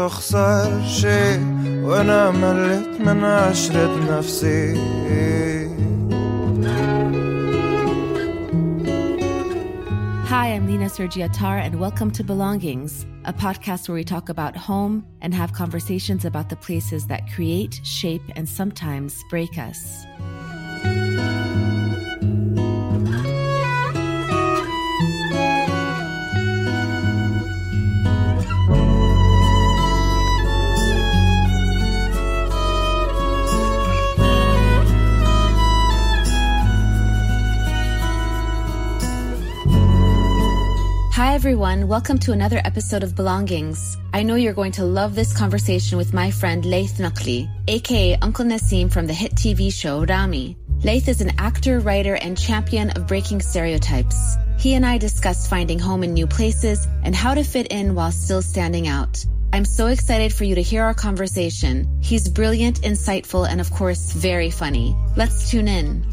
تخسر شي وانا مليت من عشرة نفسي Hi, I'm Lina Sergie Attar, and welcome to Belongings, a podcast where we talk about home and have conversations about the places that create, shape, and sometimes break us. Everyone. Welcome to another episode of Belongings. I know you're going to love this conversation with my friend Laith Nakli, aka Uncle Nassim from the hit TV show Ramy. Laith is an actor, writer, and champion of breaking stereotypes. He and I discussed finding home in new places and how to fit in while still standing out. I'm so excited for you to hear our conversation. He's brilliant, insightful, and of course, very funny. Let's tune in.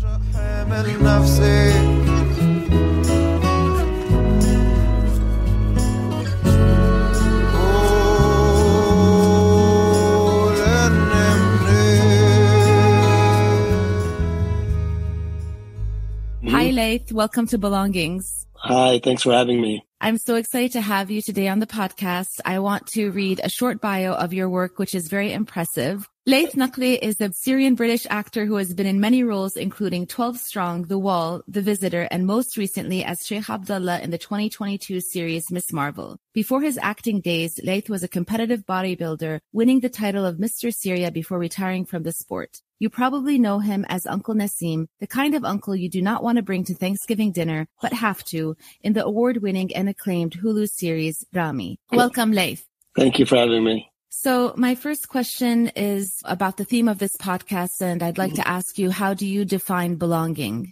Laith. Welcome to Belongings. Hi, thanks for having me. I'm so excited to have you today on the podcast. I want to read a short bio of your work, which is very impressive. Laith Nakli is a Syrian British actor who has been in many roles, including 12 Strong, The Wall, The Visitor, and most recently as Sheikh Abdullah in the 2022 series Miss Marvel. Before his acting days, Laith was a competitive bodybuilder, winning the title of Mr. Syria before retiring from the sport. You probably know him as Uncle Nassim, the kind of uncle you do not want to bring to Thanksgiving dinner, but have to, in the award-winning and acclaimed Hulu series Ramy. Welcome, Laith. Thank you for having me. So my first question is about the theme of this podcast, and I'd like to ask you, how do you define belonging?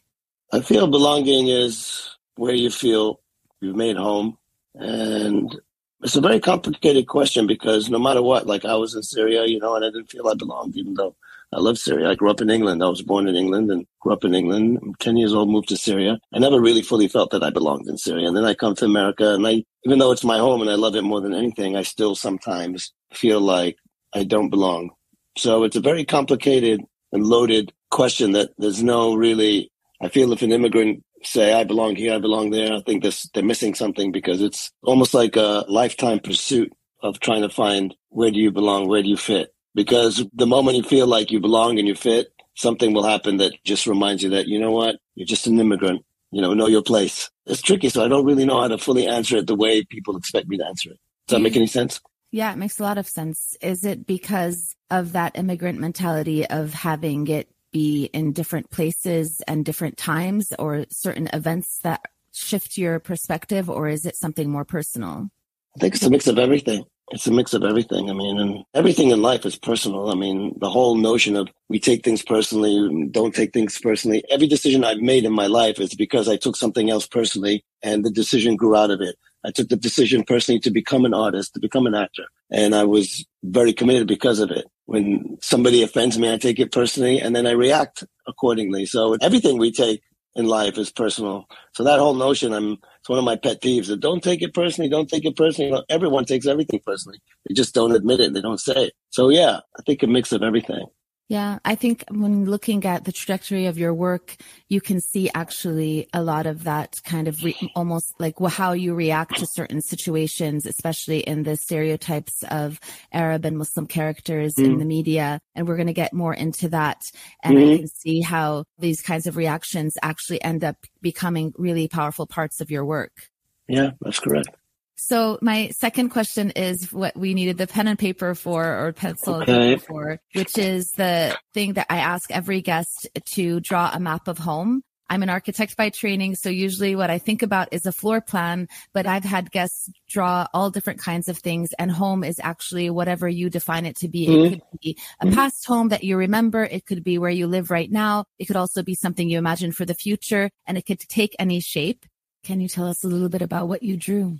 I feel belonging is where you feel you've made home. And it's a very complicated question because no matter what, like I was in Syria, you know, and I didn't feel I belonged, even though I love Syria. I grew up in England. I was born in England and grew up in England. I'm 10 years old, moved to Syria. I never really fully felt that I belonged in Syria. And then I come to America and I, even though it's my home and I love it more than anything, I still sometimes feel like I don't belong. So it's a very complicated and loaded question that there's no really, I feel if an immigrant say, I belong here, I belong there, I think this, they're missing something because it's almost like a lifetime pursuit of trying to find where do you belong, where do you fit? Because the moment you feel like you belong and you fit, something will happen that just reminds you that, you know what, you're just an immigrant, you know, know your place. It's tricky, so I don't really know how to fully answer it the way people expect me to answer it. Does that make any sense? Yeah, it makes a lot of sense. Is it because of that immigrant mentality of having it be in different places and different times or certain events that shift your perspective, or is it something more personal? I think it's a mix of everything. It's a mix of everything. I mean, and everything in life is personal. I mean, the whole notion of we take things personally, don't take things personally. Every decision I've made in my life is because I took something else personally and the decision grew out of it. I took the decision personally to become an artist, to become an actor. And I was very committed because of it. When somebody offends me, I take it personally and then I react accordingly. So everything we take in life is personal. So that whole notion, I'm, it's one of my pet peeves that don't take it personally, don't take it personally. Everyone takes everything personally. They just don't admit it. They don't say it. So yeah, I think a mix of everything. Yeah, I think when looking at the trajectory of your work, you can see actually a lot of that kind of re- almost like how you react to certain situations, especially in the stereotypes of Arab and Muslim characters in Mm. the media. And we're going to get more into that. And I Mhm. can see how these kinds of reactions actually end up becoming really powerful parts of your work. Yeah, that's correct. So my second question is what we needed the pen and paper for or pencil Okay. for, which is the thing that I ask every guest to draw a map of home. I'm an architect by training, so usually what I think about is a floor plan, but I've had guests draw all different kinds of things and home is actually whatever you define it to be. Mhm. It could be a past home that you remember. It could be where you live right now. It could also be something you imagine for the future and it could take any shape. Can you tell us a little bit about what you drew?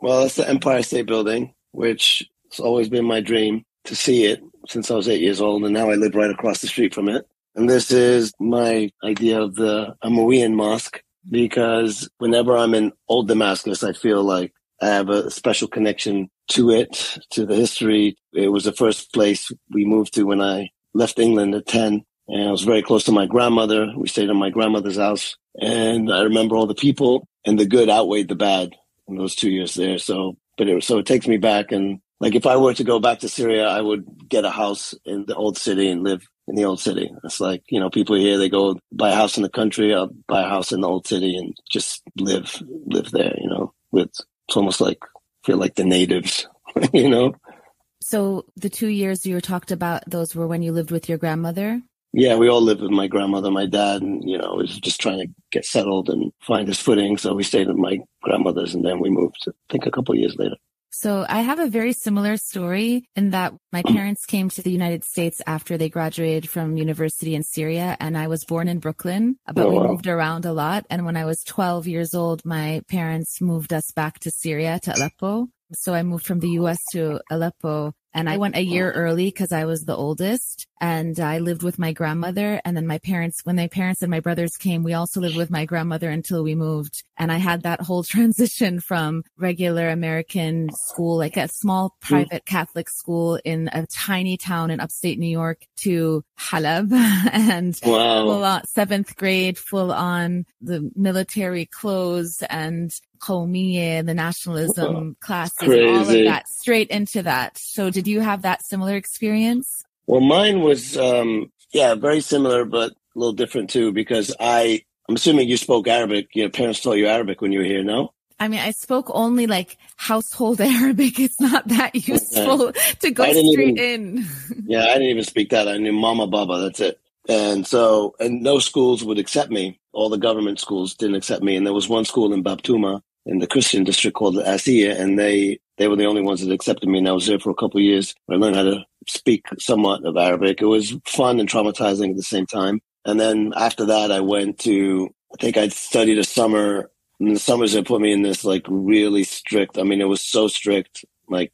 Well, it's the Empire State Building, which has always been my dream to see it since I was eight years old, and now I live right across the street from it. And this is my idea of the Umayyad Mosque because whenever I'm in Old Damascus, I feel like I have a special connection to it, to the history. It was the first place we moved to when I left England at 10. And I was very close to my grandmother. We stayed in my grandmother's house. And I remember all the people and the good outweighed the bad in those two years there. So, but it was, so it takes me back. And like if I were to go back to Syria, I would get a house in the old city and live in the old city. It's like, you know, people here, they go buy a house in the country, I'll buy a house in the old city and just live, live there, you know, with, it's almost like, feel like the natives, you know? So the two years you talked about, those were when you lived with your grandmother? Yeah, we all lived with my grandmother, my dad, and, you know, was just trying to get settled and find his footing. So we stayed at my grandmother's and then we moved, I think a couple years later. So I have a very similar story in that my mm. parents came to the United States after they graduated from university in Syria and I was born in Brooklyn, but oh, we wow. moved around a lot. And when I was 12 years old, my parents moved us back to Syria, to Aleppo. So I moved from the US to Aleppo and I went a year early because I was the oldest and I lived with my grandmother. And then my parents, when my parents and my brothers came, we also lived with my grandmother until we moved. And I had that whole transition from regular American school, like a small mm. private Catholic school in a tiny town in upstate New York to Halab and wow. full on seventh grade, full on the military clothes and Qawmiyyah, the nationalism classes, Crazy. all of that straight into that. So did you have that similar experience? Well, mine was, um, yeah, very similar, but a little different too, because I, I'm assuming you spoke Arabic. Your parents taught you Arabic when you were here, no? I mean, I spoke only like household Arabic. It's not that useful okay. to go straight even, in. yeah, I didn't even speak that. I knew Mama Baba. That's it. And so, and no schools would accept me. All the government schools didn't accept me. And there was one school in Babtuma in the Christian district called Asiya, and they they were the only ones that accepted me. And I was there for a couple years. I learned how to speak somewhat of Arabic. It was fun and traumatizing at the same time. And then after that, I went to, I think I studied a summer. In the summers, they put me in this like really strict, I mean, it was so strict, like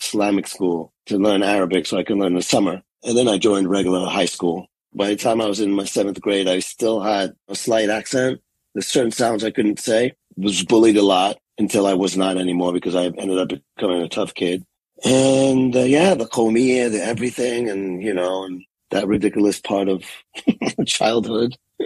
Islamic school to learn Arabic so I could learn the summer. And then I joined regular high school. By the time I was in my seventh grade, I still had a slight accent. There's certain sounds I couldn't say. Was bullied a lot until I was not anymore because I ended up becoming a tough kid. And uh, yeah, the Qawmiyyah, the everything, and you know, and that ridiculous part of childhood.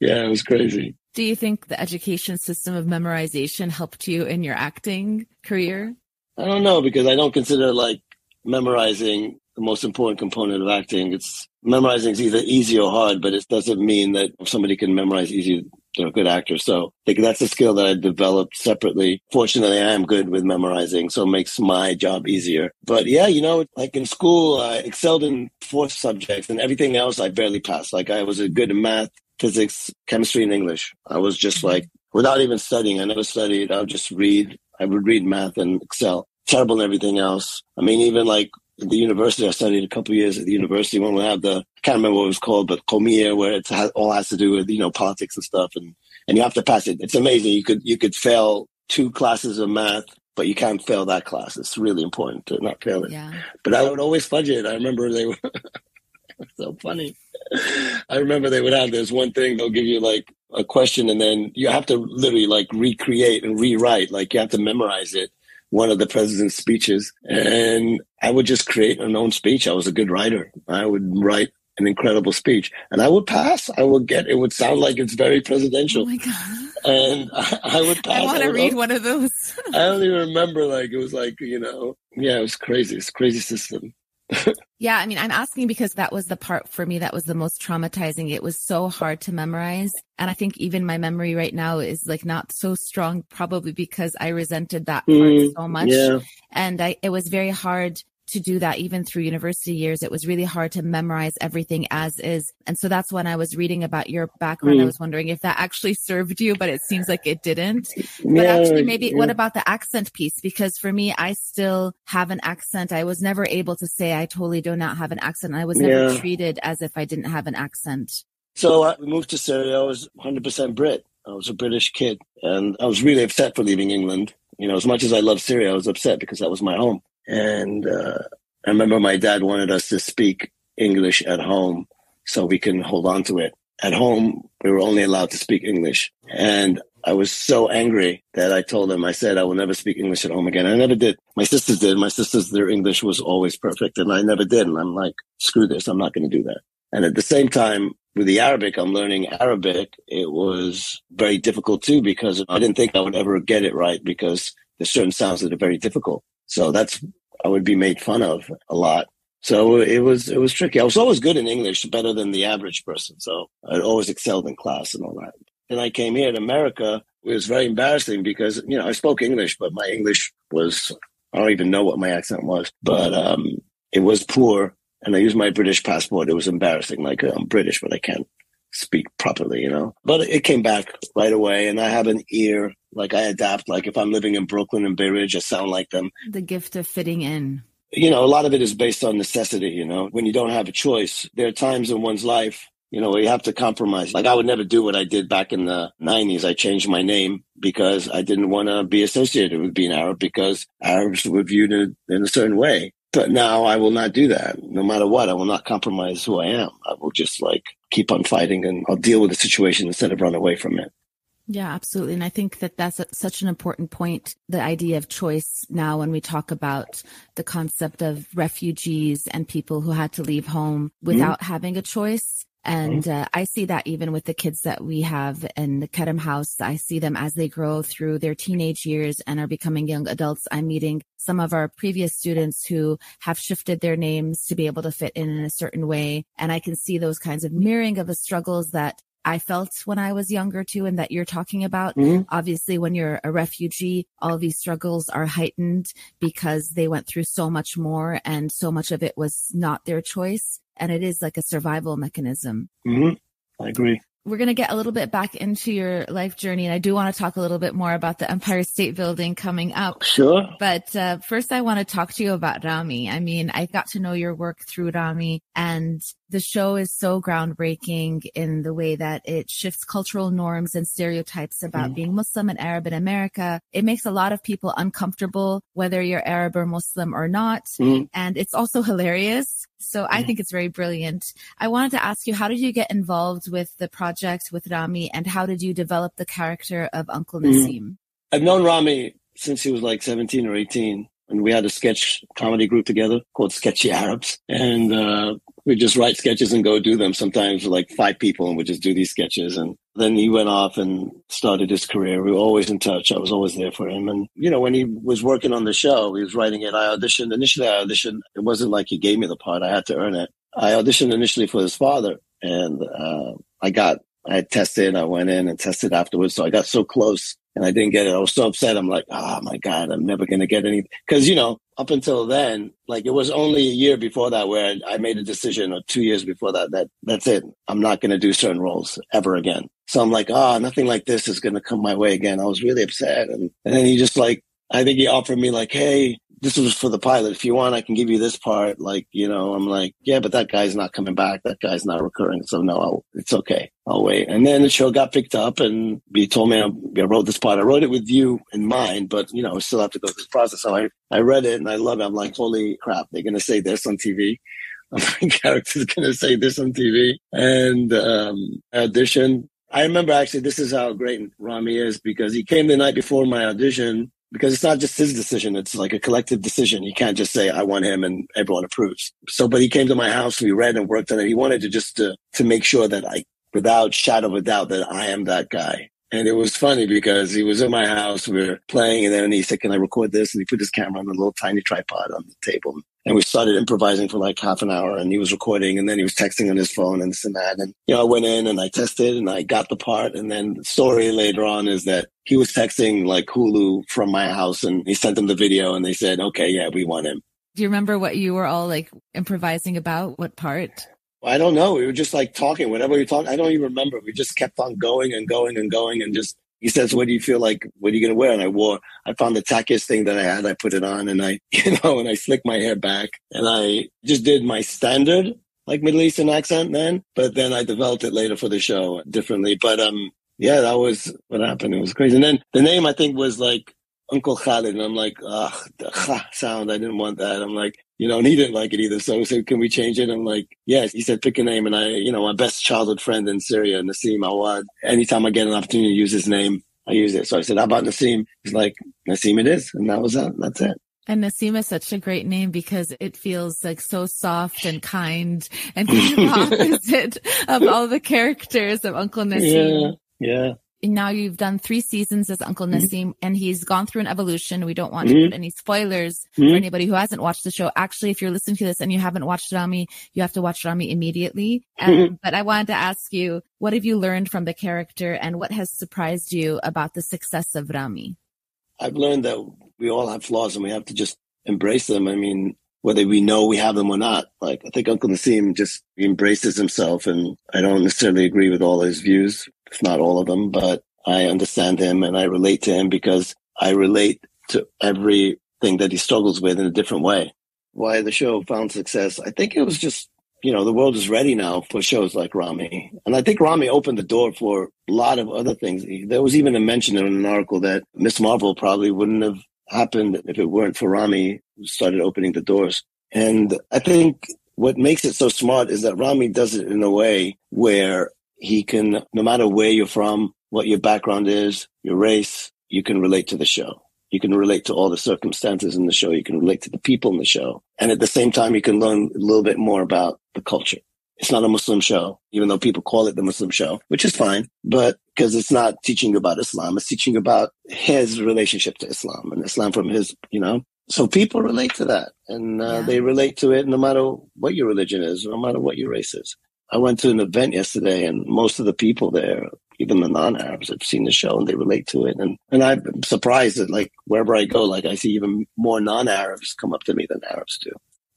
yeah, it was crazy. Do you think the education system of memorization helped you in your acting career? I don't know because I don't consider like memorizing the most important component of acting. It's memorizing is either easy or hard, but it doesn't mean that somebody can memorize easy, they're a good actor. So think that's a skill that I developed separately. Fortunately, I am good with memorizing, so it makes my job easier. But yeah, you know, like in school, I excelled in four subjects and everything else I barely passed. Like I was a good in math, physics, chemistry, and English. I was just like, without even studying, I never studied. I would just read. I would read math and excel. Terrible in everything else. I mean, even like the university. I studied a couple of years at the university when we had the, I can't remember what it was called, but Qawmiyyah, where it all has to do with, you know, politics and stuff. And, and you have to pass it. It's amazing. You could, you could fail two classes of math, but you can't fail that class. It's really important to not fail it. Yeah. But I would always fudge it. I remember they were so funny. I remember they would have this one thing. They'll give you like a question and then you have to literally like recreate and rewrite. Like you have to memorize it one of the president's speeches and I would just create an own speech. I was a good writer. I would write an incredible speech and I would pass. I would get, it would sound like it's very presidential. Oh my God. And I, I would pass. I want to read one of those. I don't even remember like, it was like, you know, yeah, it was crazy. It's crazy system. Yeah, I mean, I'm asking because that was the part for me that was the most traumatizing. It was so hard to memorize. And I think even my memory right now is like not so strong, probably because I resented that part mm, so much. Yeah. And I, it was very hard to do that even through university years. It was really hard to memorize everything as is. And so that's when I was reading about your background. Mm. I was wondering if that actually served you, but it seems like it didn't. But actually, maybe what about the accent piece? Because for me, I still have an accent. I was never able to say I totally do not have an accent. I was never yeah. treated as if I didn't have an accent. So I moved to Syria. I was 100% Brit. I was a British kid and I was really upset for leaving England. You know, as much as I love Syria, I was upset because that was my home. And uh, I remember my dad wanted us to speak English at home so we can hold on to it. At home, we were only allowed to speak English. And I was so angry that I told him, I said, I will never speak English at home again. I never did. My sisters did. My sisters, their English was always perfect and I never did. And I'm like, screw this. I'm not going to do that. And at the same time, with the Arabic, I'm learning Arabic. It was very difficult too because I didn't think I would ever get it right because there's certain sounds that are very difficult. So that's, I would be made fun of a lot. So it was, it was tricky. I was always good in English, better than the average person. So I always excelled in class and all that. Then I came here to America. It was very embarrassing because, you know, I spoke English, but my English was, I don't even know what my accent was, but, um, it was poor. And I used my British passport. It was embarrassing. Like I'm British, but I can't speak properly, you know. But it came back right away, and I have an ear. Like I adapt. Like if I'm living in Brooklyn and Bay Ridge, I sound like them. The gift of fitting in. You know, a lot of it is based on necessity. You know, when you don't have a choice, there are times in one's life. You know, where you have to compromise. Like I would never do what I did back in the '90s. I changed my name because I didn't want to be associated with being Arab because Arabs were viewed in, in a certain way. But now I will not do that. No matter what, I will not compromise who I am. I will just like keep on fighting and I'll deal with the situation instead of run away from it. Yeah, absolutely. And I think that that's a, such an important point. The idea of choice now, when we talk about the concept of refugees and people who had to leave home without mm-hmm. having a choice. And uh, I see that even with the kids that we have in the Karam house, I see them as they grow through their teenage years and are becoming young adults. I'm meeting some of our previous students who have shifted their names to be able to fit in in a certain way. And I can see those kinds of mirroring of the struggles that I felt when I was younger too, and that you're talking about. Mm-hmm. Obviously, when you're a refugee, all these struggles are heightened because they went through so much more and so much of it was not their choice. And it is like a survival mechanism. Mm-hmm. I agree we're going to get a little bit back into your life journey. And I do want to talk a little bit more about the Empire State Building coming up. Sure. But uh, first, I want to talk to you about Ramy. I mean, I got to know your work through Ramy, and the show is so groundbreaking in the way that it shifts cultural norms and stereotypes about mm. being Muslim and Arab in America. It makes a lot of people uncomfortable, whether you're Arab or Muslim or not. Mm. And it's also hilarious. So I think it's very brilliant. I wanted to ask you, how did you get involved with the project with Ramy and how did you develop the character of Uncle mm. Nassim? I've known Ramy since he was like 17 or 18 and we had a sketch comedy group together called Sketchy Arabs. And, uh, we just write sketches and go do them sometimes with like five people and we just do these sketches. And then he went off and started his career. We were always in touch. I was always there for him. And, you know, when he was working on the show, he was writing it. I auditioned. Initially, I auditioned. It wasn't like he gave me the part. I had to earn it. I auditioned initially for his father and, uh, I got, I tested. I went in and tested afterwards. So I got so close and I didn't get it. I was so upset. I'm like, oh my God, I'm never going to get any. Cause, you know, up until then, like it was only a year before that where I made a decision or two years before that, that that's it. I'm not going to do certain roles ever again. So I'm like, oh, nothing like this is going to come my way again. I was really upset. And, and then he just like, I think he offered me like, Hey, this was for the pilot. If you want, I can give you this part. Like, you know, I'm like, yeah, but that guy's not coming back. That guy's not recurring. So no, I'll, it's okay. I'll wait. And then the show got picked up and he told me I, I wrote this part. I wrote it with you in mind, but you know, I still have to go through this process. So I, I read it and I love it. I'm like, holy crap, they're going to say this on TV. My character's going to say this on TV and, um, audition. I remember actually, this is how great Ramy is because he came the night before my audition because it's not just his decision. It's like a collective decision. He can't just say, I want him and everyone approves. So, but he came to my house. We read and worked on it. He wanted to just to, to make sure that I, without shadow of a doubt, that I am that guy. And it was funny because he was in my house. We were playing and then he said, can I record this? And he put his camera on a little tiny tripod on the table and we started improvising for like half an hour and he was recording and then he was texting on his phone and this and that. And, you know, I went in and I tested and I got the part. And then the story later on is that he was texting like Hulu from my house and he sent them the video and they said, okay, yeah, we want him. Do you remember what you were all like improvising about? What part? I don't know. We were just like talking, whatever we talked. I don't even remember. We just kept on going and going and going and just he says, what do you feel like? What are you going to wear? And I wore, I found the tackiest thing that I had. I put it on and I, you know, and I slicked my hair back and I just did my standard like Middle Eastern accent then, but then I developed it later for the show differently. But, um, yeah, that was what happened. It was crazy. And then the name I think was like Uncle Khalid. And I'm like, ugh, the ha sound. I didn't want that. I'm like, you know, and he didn't like it either. So he said, can we change it? I'm like, yes. He said, pick a name. And I, you know, my best childhood friend in Syria, Nassim Awad, anytime I get an opportunity to use his name, I use it. So I said, how about Nassim? He's like, Nassim it is. And that was that. That's it. And Nassim is such a great name because it feels like so soft and kind and the opposite of all the characters of Uncle Nassim. Yeah. Yeah now you've done three seasons as Uncle mm-hmm. Nassim and he's gone through an evolution. We don't want mm-hmm. to put any spoilers mm-hmm. for anybody who hasn't watched the show. Actually, if you're listening to this and you haven't watched Ramy, you have to watch Ramy immediately. Um, mm-hmm. but I wanted to ask you, what have you learned from the character and what has surprised you about the success of Ramy? I've learned that we all have flaws and we have to just embrace them. I mean, whether we know we have them or not. Like I think Uncle Nassim just embraces himself and I don't necessarily agree with all his views, if not all of them, but I understand him and I relate to him because I relate to everything that he struggles with in a different way. Why the show found success, I think it was just, you know, the world is ready now for shows like Ramy. And I think Ramy opened the door for a lot of other things. There was even a mention in an article that Miss Marvel probably wouldn't have happened if it weren't for Ramy who started opening the doors. And I think what makes it so smart is that Ramy does it in a way where he can, no matter where you're from, what your background is, your race, you can relate to the show. You can relate to all the circumstances in the show. You can relate to the people in the show. And at the same time, you can learn a little bit more about the culture. It's not a Muslim show, even though people call it the Muslim show, which is fine, but because it's not teaching about Islam. It's teaching about his relationship to Islam and Islam from his, you know, so people relate to that and uh, yeah. they relate to it no matter what your religion is, no matter what your race is. I went to an event yesterday and most of the people there even the non-Arabs have seen the show and they relate to it. And, and I'm surprised that like wherever I go, like I see even more non-Arabs come up to me than Arabs do.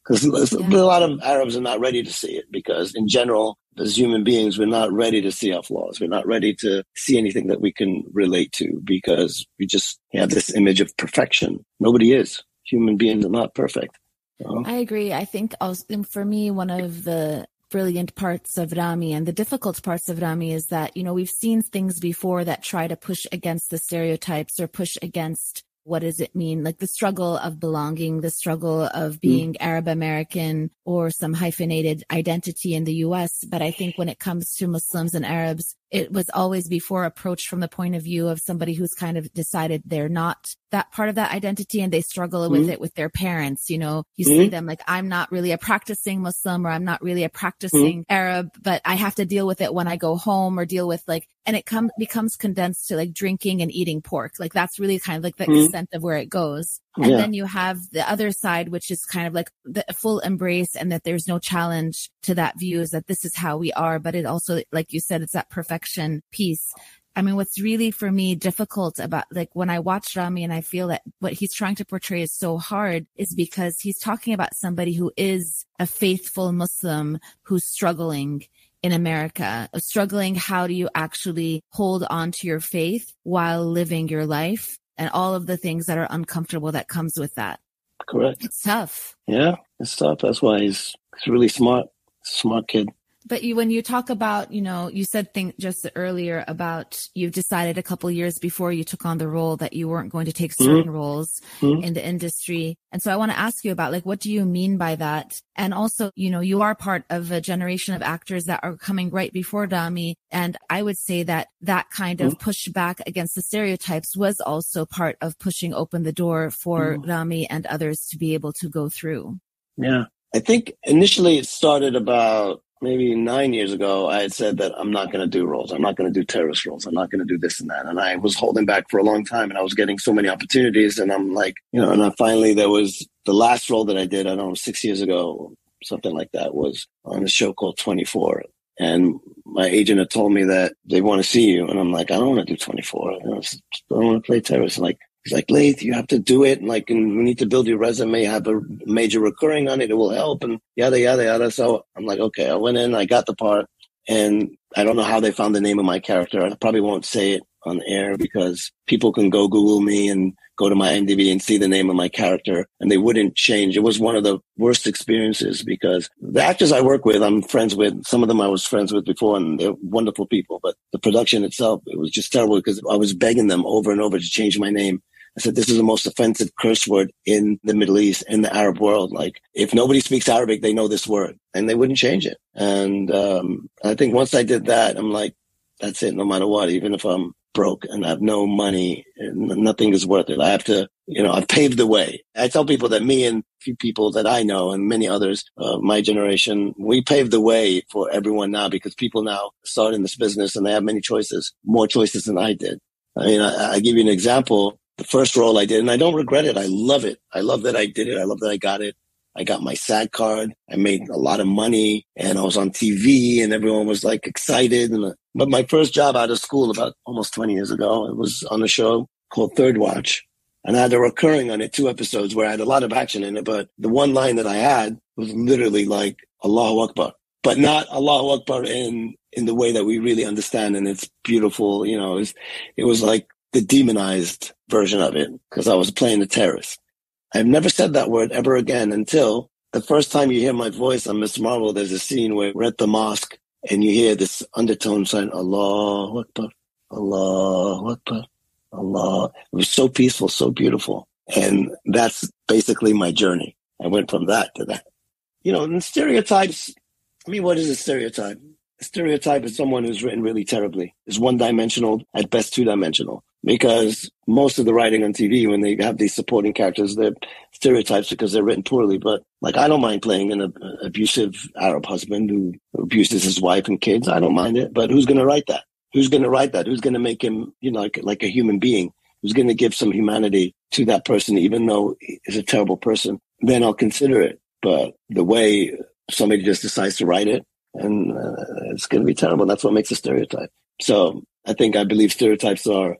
Because yeah. a lot of Arabs are not ready to see it because in general, as human beings, we're not ready to see our flaws. We're not ready to see anything that we can relate to because we just have this image of perfection. Nobody is. Human beings are not perfect. Uh-huh. I agree. I think also, for me, one of the brilliant parts of Ramy and the difficult parts of Ramy is that, you know, we've seen things before that try to push against the stereotypes or push against what does it mean? Like the struggle of belonging, the struggle of mm. being mm. Arab American or some hyphenated identity in the US. But I think when it comes to Muslims and Arabs, it was always before approached from the point of view of somebody who's kind of decided they're not that part of that identity and they struggle mm-hmm. with it with their parents. You know, you mm-hmm. see them like, I'm not really a practicing Muslim or I'm not really a practicing mm-hmm. Arab, but I have to deal with it when I go home or deal with like, and it comes, becomes condensed to like drinking and eating pork. Like that's really kind of like the mm-hmm. extent of where it goes. And yeah. then you have the other side, which is kind of like the full embrace and that there's no challenge to that view is that this is how we are. But it also, like you said, it's that perfection piece. I mean, what's really for me difficult about like when I watch Ramy and I feel that what he's trying to portray is so hard is because he's talking about somebody who is a faithful Muslim who's struggling in America, struggling. How do you actually hold on to your faith while living your life? And all of the things that are uncomfortable that comes with that. Correct. It's tough. Yeah, it's tough. That's why he's, he's really smart, smart kid. But you, when you talk about, you know, you said thing just earlier about you've decided a couple years before you took on the role that you weren't going to take mm-hmm. certain mm-hmm. roles mm-hmm. in the industry. And so I want to ask you about like, what do you mean by that? And also, you know, you are part of a generation of actors that are coming right before Ramy. And I would say that that kind of mm-hmm. pushback against the stereotypes was also part of pushing open the door for mm-hmm. Ramy and others to be able to go through. Yeah. I think initially it started about maybe nine years ago, I had said that I'm not going to do roles. I'm not going to do terrorist roles. I'm not going to do this and that. And I was holding back for a long time and I was getting so many opportunities. And I'm like, you know, and I finally, there was the last role that I did, I don't know, six years ago, something like that was on a show called 24. And my agent had told me that they want to see you. And I'm like, I don't want to do 24. I don't want to play terrorist. Like, He's like, Laith, you have to do it. And like, and we need to build your resume, have a major recurring on it. It will help and yada, yada, yada. So I'm like, okay, I went in, I got the part and I don't know how they found the name of my character. I probably won't say it on air because people can go Google me and go to my IMDb and see the name of my character and they wouldn't change. It was one of the worst experiences because the actors I work with, I'm friends with. Some of them I was friends with before and they're wonderful people, but the production itself, it was just terrible because I was begging them over and over to change my name I said, this is the most offensive curse word in the Middle East, in the Arab world. Like, if nobody speaks Arabic, they know this word and they wouldn't change it. And, um, I think once I did that, I'm like, that's it, no matter what. Even if I'm broke and I have no money nothing is worth it. I have to, you know, I've paved the way. I tell people that me and few people that I know and many others of my generation, we paved the way for everyone now because people now start in this business and they have many choices, more choices than I did. I mean, I, I give you an example. The first role I did, and I don't regret it. I love it. I love that I did it. I love that I got it. I got my SAG card. I made a lot of money and I was on TV and everyone was like excited. And, uh, but my first job out of school about almost 20 years ago, it was on a show called Third Watch. And I had a recurring on it, two episodes where I had a lot of action in it. But the one line that I had was literally like Allahu Akbar, but not Allahu Akbar in, in the way that we really understand. And it's beautiful. You know, it was, it was like the demonized version of it because I was playing the terrorist. I've never said that word ever again until the first time you hear my voice on Miss Marvel. There's a scene where we're at the mosque and you hear this undertone saying, Allah Akbar, Allah Akbar, Allah. It was so peaceful, so beautiful. And that's basically my journey. I went from that to that. You know, and stereotypes, I mean, what is a stereotype? A stereotype is someone who's written really terribly, is one dimensional, at best two dimensional because most of the writing on TV, when they have these supporting characters, they're stereotypes because they're written poorly. But like, I don't mind playing an abusive Arab husband who abuses his wife and kids. I don't mind it. But who's going to write that? Who's going to write that? Who's going to make him, you know, like, like a human being? Who's going to give some humanity to that person, even though he's a terrible person? Then I'll consider it. But the way somebody just decides to write it, and uh, it's going to be terrible. That's what makes a stereotype. So I think I believe stereotypes are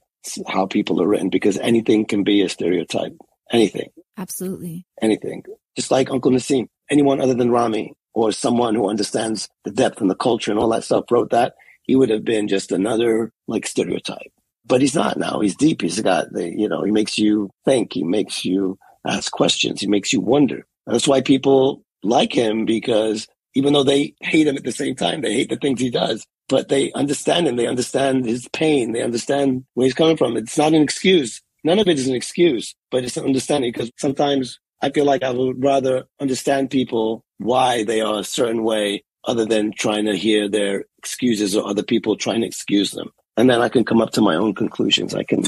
how people are written because anything can be a stereotype. Anything. Absolutely. Anything. Just like Uncle Nassim. Anyone other than Ramy or someone who understands the depth and the culture and all that stuff wrote that, he would have been just another like stereotype. But he's not now. He's deep. He's got the, you know, he makes you think. He makes you ask questions. He makes you wonder. And that's why people like him because even though they hate him at the same time, they hate the things he does but they understand him. They understand his pain. They understand where he's coming from. It's not an excuse. None of it is an excuse, but it's an understanding because sometimes I feel like I would rather understand people why they are a certain way other than trying to hear their excuses or other people trying to excuse them. And then I can come up to my own conclusions. I can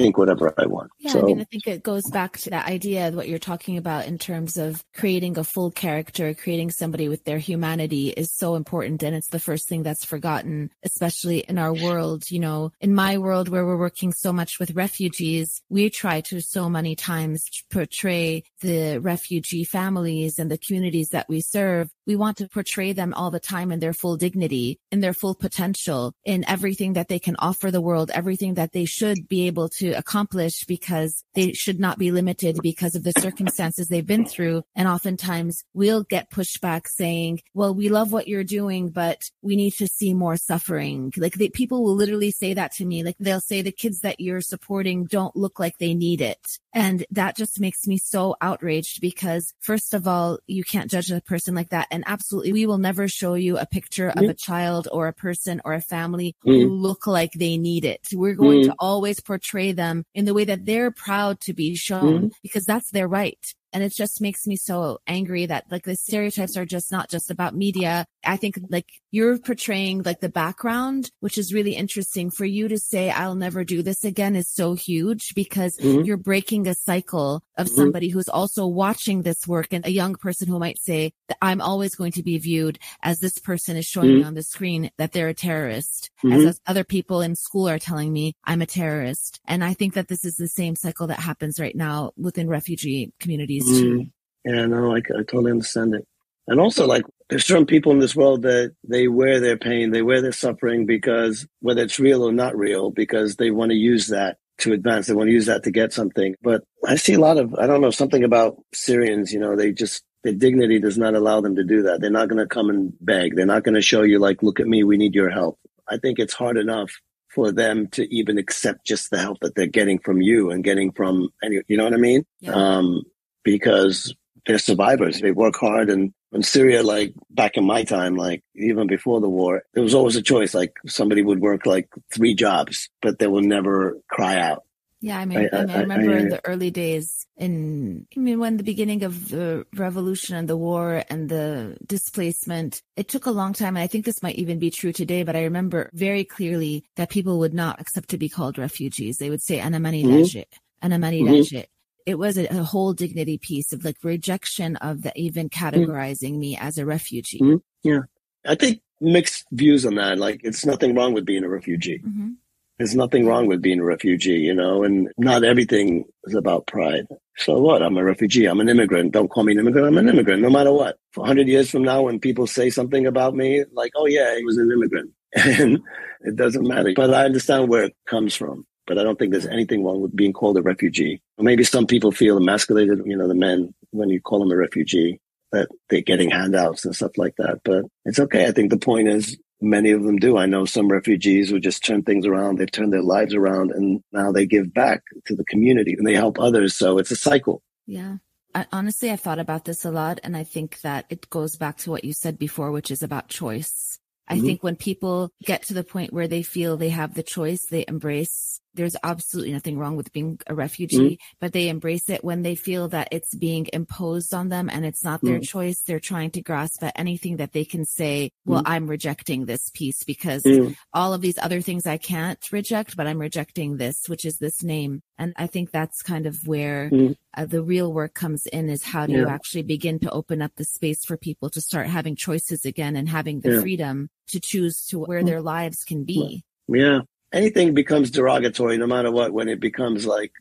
think whatever I want. Yeah, so, I mean, I think it goes back to that idea of what you're talking about in terms of creating a full character, creating somebody with their humanity is so important. And it's the first thing that's forgotten, especially in our world. You know, in my world where we're working so much with refugees, we try to so many times portray the refugee families and the communities that we serve. We want to portray them all the time in their full dignity, in their full potential, in everything that they can offer the world, everything that they should be able to accomplish because they should not be limited because of the circumstances they've been through. And oftentimes we'll get pushback saying, well, we love what you're doing, but we need to see more suffering. Like the, people will literally say that to me. Like they'll say the kids that you're supporting don't look like they need it. And that just makes me so outraged because first of all, you can't judge a person like that. And absolutely, we will never show you a picture of a child or a person or a family who mm. look like they need it. We're going to always portray them in the way that they're proud to be shown mm-hmm. because that's their right. And it just makes me so angry that like the stereotypes are just not just about media. I think like you're portraying like the background, which is really interesting for you to say, I'll never do this again is so huge because mm-hmm. you're breaking a cycle of mm-hmm. somebody who's also watching this work and a young person who might say that I'm always going to be viewed as this person is showing mm-hmm. me on the screen that they're a terrorist, mm-hmm. as other people in school are telling me I'm a terrorist. And I think that this is the same cycle that happens right now within refugee communities. Mm-hmm. Yeah, no, I, I totally understand it. And also, like, there's certain people in this world that they wear their pain, they wear their suffering because whether it's real or not real, because they want to use that to advance. They want to use that to get something. But I see a lot of, I don't know, something about Syrians, you know, they just, their dignity does not allow them to do that. They're not going to come and beg. They're not going to show you like, look at me, we need your help. I think it's hard enough for them to even accept just the help that they're getting from you and getting from any, you know what I mean? Yeah. Um, because they're survivors. They work hard and in Syria, like back in my time, like even before the war, there was always a choice. Like somebody would work like three jobs, but they will never cry out. Yeah, I mean, I, I, I remember I, in the early days, in I mean, when the beginning of the revolution and the war and the displacement, it took a long time. And I think this might even be true today, but I remember very clearly that people would not accept to be called refugees. They would say Anamani mm-hmm. Anamani mm-hmm. It was a, a, whole dignity piece of like rejection of the even mm-hmm. categorizing mm-hmm. me as a refugee. Mm-hmm. Yeah. I think mixed views on that. Like, it's nothing wrong with being a refugee. Mm-hmm. There's nothing wrong with being a refugee, you know, and not everything is about pride. So what? I'm a refugee. I'm an immigrant. Don't call me an immigrant. I'm an immigrant, no matter what. For 100 years from now, when people say something about me, like, oh, yeah, he was an immigrant. And it doesn't matter. But I understand where it comes from. But I don't think there's anything wrong with being called a refugee. Maybe some people feel emasculated, you know, the men, when you call them a refugee, that they're getting handouts and stuff like that. But it's okay. I think the point is Many of them do. I know some refugees who just turn things around. They've turned their lives around and now they give back to the community and they help others. So it's a cycle. Yeah. I, honestly, I've thought about this a lot. And I think that it goes back to what you said before, which is about choice. I mm-hmm. think when people get to the point where they feel they have the choice, they embrace there's absolutely nothing wrong with being a refugee, mm-hmm. but they embrace it when they feel that it's being imposed on them and it's not their mm-hmm. choice. They're trying to grasp at anything that they can say, well, mm-hmm. I'm rejecting this piece because mm. all of these other things I can't reject, but I'm rejecting this, which is this name. And I think that's kind of where mm. uh, the real work comes in is how do yeah. you actually begin to open up the space for people to start having choices again and having the yeah. freedom to choose to where mm. their lives can be. Yeah anything becomes derogatory no matter what when it becomes like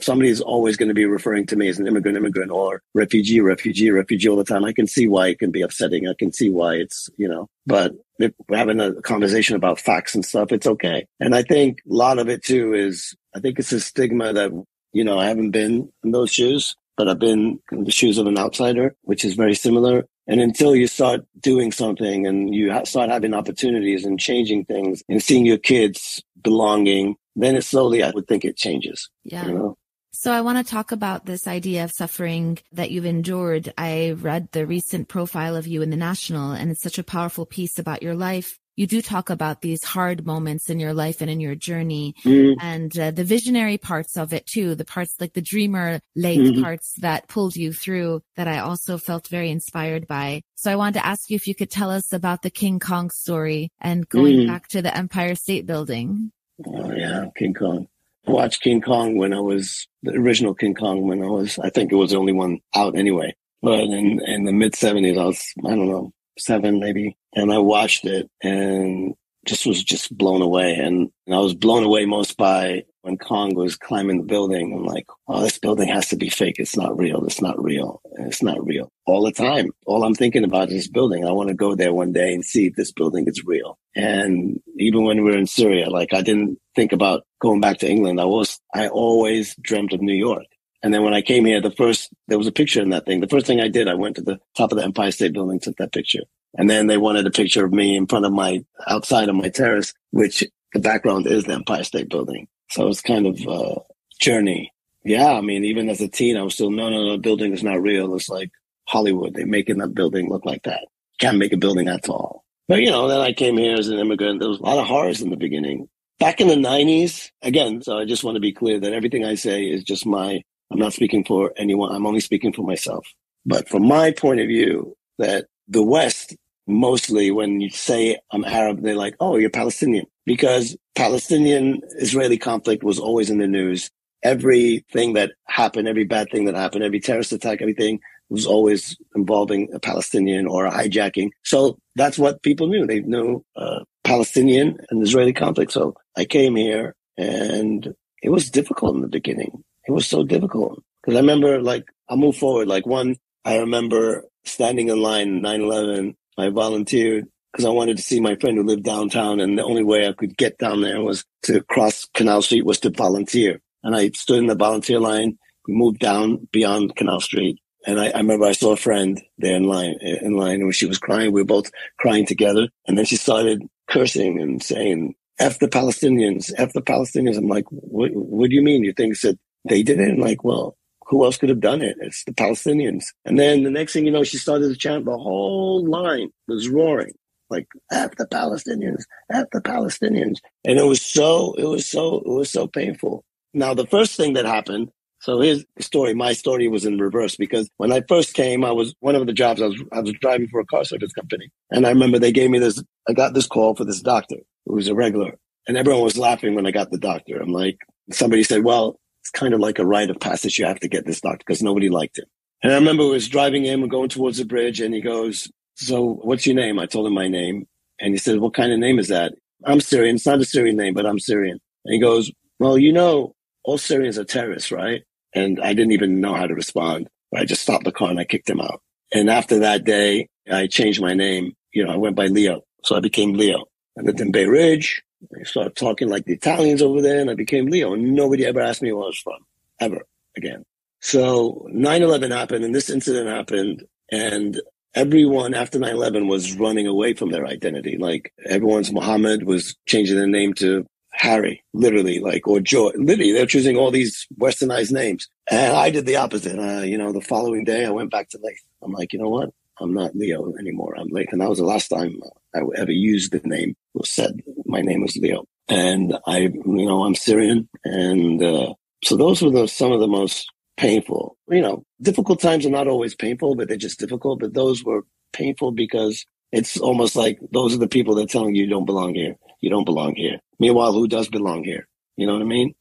somebody is always going to be referring to me as an immigrant, immigrant, or refugee, refugee, refugee all the time. I can see why it can be upsetting. I can see why it's, you know, but if we're having a conversation about facts and stuff, it's okay. And I think a lot of it too is, I think it's a stigma that, you know, I haven't been in those shoes, but I've been in the shoes of an outsider, which is very similar. And until you start doing something and you start having opportunities and changing things and seeing your kids belonging, then it slowly, I would think it changes. Yeah. You know? So I want to talk about this idea of suffering that you've endured. I read the recent profile of you in the National and it's such a powerful piece about your life you do talk about these hard moments in your life and in your journey mm. and uh, the visionary parts of it too, the parts like the dreamer late mm-hmm. parts that pulled you through that I also felt very inspired by. So I wanted to ask you if you could tell us about the King Kong story and going mm. back to the Empire State Building. Oh yeah, King Kong. I watched King Kong when I was the original King Kong when I was, I think it was the only one out anyway. But in, in the mid seventies, I was, I don't know, seven maybe. And I watched it and just was just blown away. And, and I was blown away most by when Kong was climbing the building. I'm like, oh, this building has to be fake. It's not real. It's not real. It's not real. All the time. All I'm thinking about is this building. I want to go there one day and see if this building is real. And even when we were in Syria, like I didn't think about going back to England. I was, I always dreamt of New York. And then when I came here, the first, there was a picture in that thing. The first thing I did, I went to the top of the Empire State Building, took that picture. And then they wanted a picture of me in front of my, outside of my terrace, which the background is the Empire State Building. So it's kind of a journey. Yeah. I mean, even as a teen, I was still, no, no, no, building is not real. It's like Hollywood. They're making that building look like that. Can't make a building that tall. But you know, then I came here as an immigrant. There was a lot of horrors in the beginning. Back in the 90s, again, so I just want to be clear that everything I say is just my I'm not speaking for anyone. I'm only speaking for myself. But from my point of view, that the West, mostly when you say I'm Arab, they're like, oh, you're Palestinian. Because Palestinian Israeli conflict was always in the news. Everything that happened, every bad thing that happened, every terrorist attack, everything was always involving a Palestinian or a hijacking. So that's what people knew. They knew uh, Palestinian and Israeli conflict. So I came here and it was difficult in the beginning it was so difficult because I remember like I'll move forward. Like one, I remember standing in line 9-11. I volunteered because I wanted to see my friend who lived downtown. And the only way I could get down there was to cross Canal Street was to volunteer. And I stood in the volunteer line. We moved down beyond Canal Street. And I, I remember I saw a friend there in line, in line and she was crying. We were both crying together. And then she started cursing and saying, F the Palestinians, F the Palestinians. I'm like, what, what do you mean? You think said they did it. And like, well, who else could have done it? It's the Palestinians. And then the next thing you know, she started to chant. The whole line was roaring like "F the Palestinians, F the Palestinians," and it was so, it was so, it was so painful. Now, the first thing that happened, so his story, my story was in reverse because when I first came, I was one of the jobs I was, I was driving for a car service company. And I remember they gave me this, I got this call for this doctor who was a regular and everyone was laughing when I got the doctor. I'm like, somebody said, well, it's kind of like a rite of passage. You have to get this doctor because nobody liked him. And I remember I was driving him and going towards the bridge and he goes, so what's your name? I told him my name. And he said, what kind of name is that? I'm Syrian. It's not a Syrian name, but I'm Syrian. And he goes, well, you know, all Syrians are terrorists, right? And I didn't even know how to respond. I just stopped the car and I kicked him out. And after that day, I changed my name. You know, I went by Leo. So I became Leo. I lived in Bay Ridge. I started talking like the Italians over there and I became Leo. And nobody ever asked me where I was from, ever again. So 9-11 happened and this incident happened. And everyone after 9-11 was running away from their identity. Like everyone's Muhammad was changing their name to Harry, literally, like, or Joy. Literally, they're choosing all these westernized names. And I did the opposite. Uh, you know, the following day I went back to Laith. I'm like, you know what? I'm not Leo anymore. I'm Laith. And that was the last time I ever used the name or said my name was Leo. And I, you know, I'm Syrian. And, uh, so those were the, some of the most painful, you know, difficult times are not always painful, but they're just difficult. But those were painful because it's almost like those are the people that are telling you you don't belong here. You don't belong here. Meanwhile, who does belong here? You know what I mean?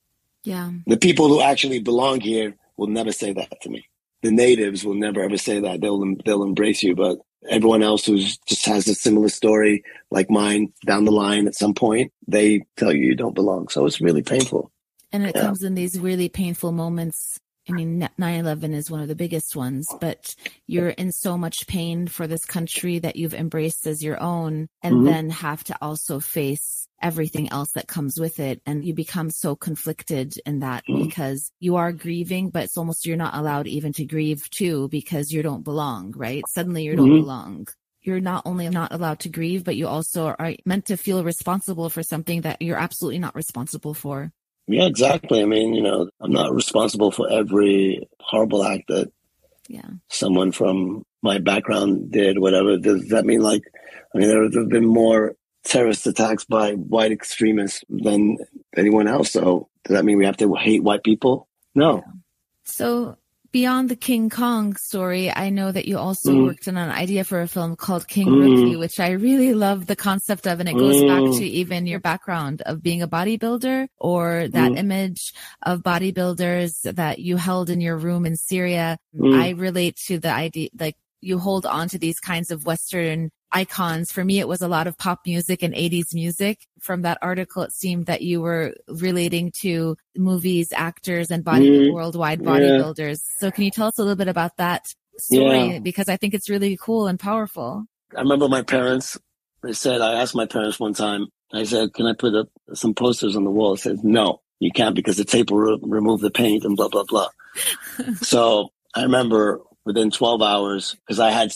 Yeah. The people who actually belong here will never say that to me. The natives will never ever say that. They'll they'll embrace you, but everyone else who just has a similar story like mine down the line at some point, they tell you you don't belong. So it's really painful. And it yeah. comes in these really painful moments I mean, 9 11 is one of the biggest ones, but you're in so much pain for this country that you've embraced as your own, and mm-hmm. then have to also face everything else that comes with it. And you become so conflicted in that mm-hmm. because you are grieving, but it's almost you're not allowed even to grieve too because you don't belong, right? Suddenly you don't mm-hmm. belong. You're not only not allowed to grieve, but you also are meant to feel responsible for something that you're absolutely not responsible for. Yeah, exactly. I mean, you know, I'm not responsible for every horrible act that yeah. someone from my background did, whatever. Does that mean like, I mean, there have been more terrorist attacks by white extremists than anyone else. So does that mean we have to hate white people? No. Yeah. So beyond the King Kong story, I know that you also mm. worked on an idea for a film called King mm. Ruki, which I really love the concept of. And it goes mm. back to even your background of being a bodybuilder or that mm. image of bodybuilders that you held in your room in Syria. Mm. I relate to the idea, like you hold on to these kinds of Western icons. For me, it was a lot of pop music and 80s music. From that article, it seemed that you were relating to movies, actors, and body mm, worldwide bodybuilders. Yeah. So can you tell us a little bit about that story? Yeah. Because I think it's really cool and powerful. I remember my parents, they said, I asked my parents one time, I said, can I put up some posters on the wall? They said, no, you can't because the tape will re- remove the paint and blah, blah, blah. so I remember within 12 hours because I had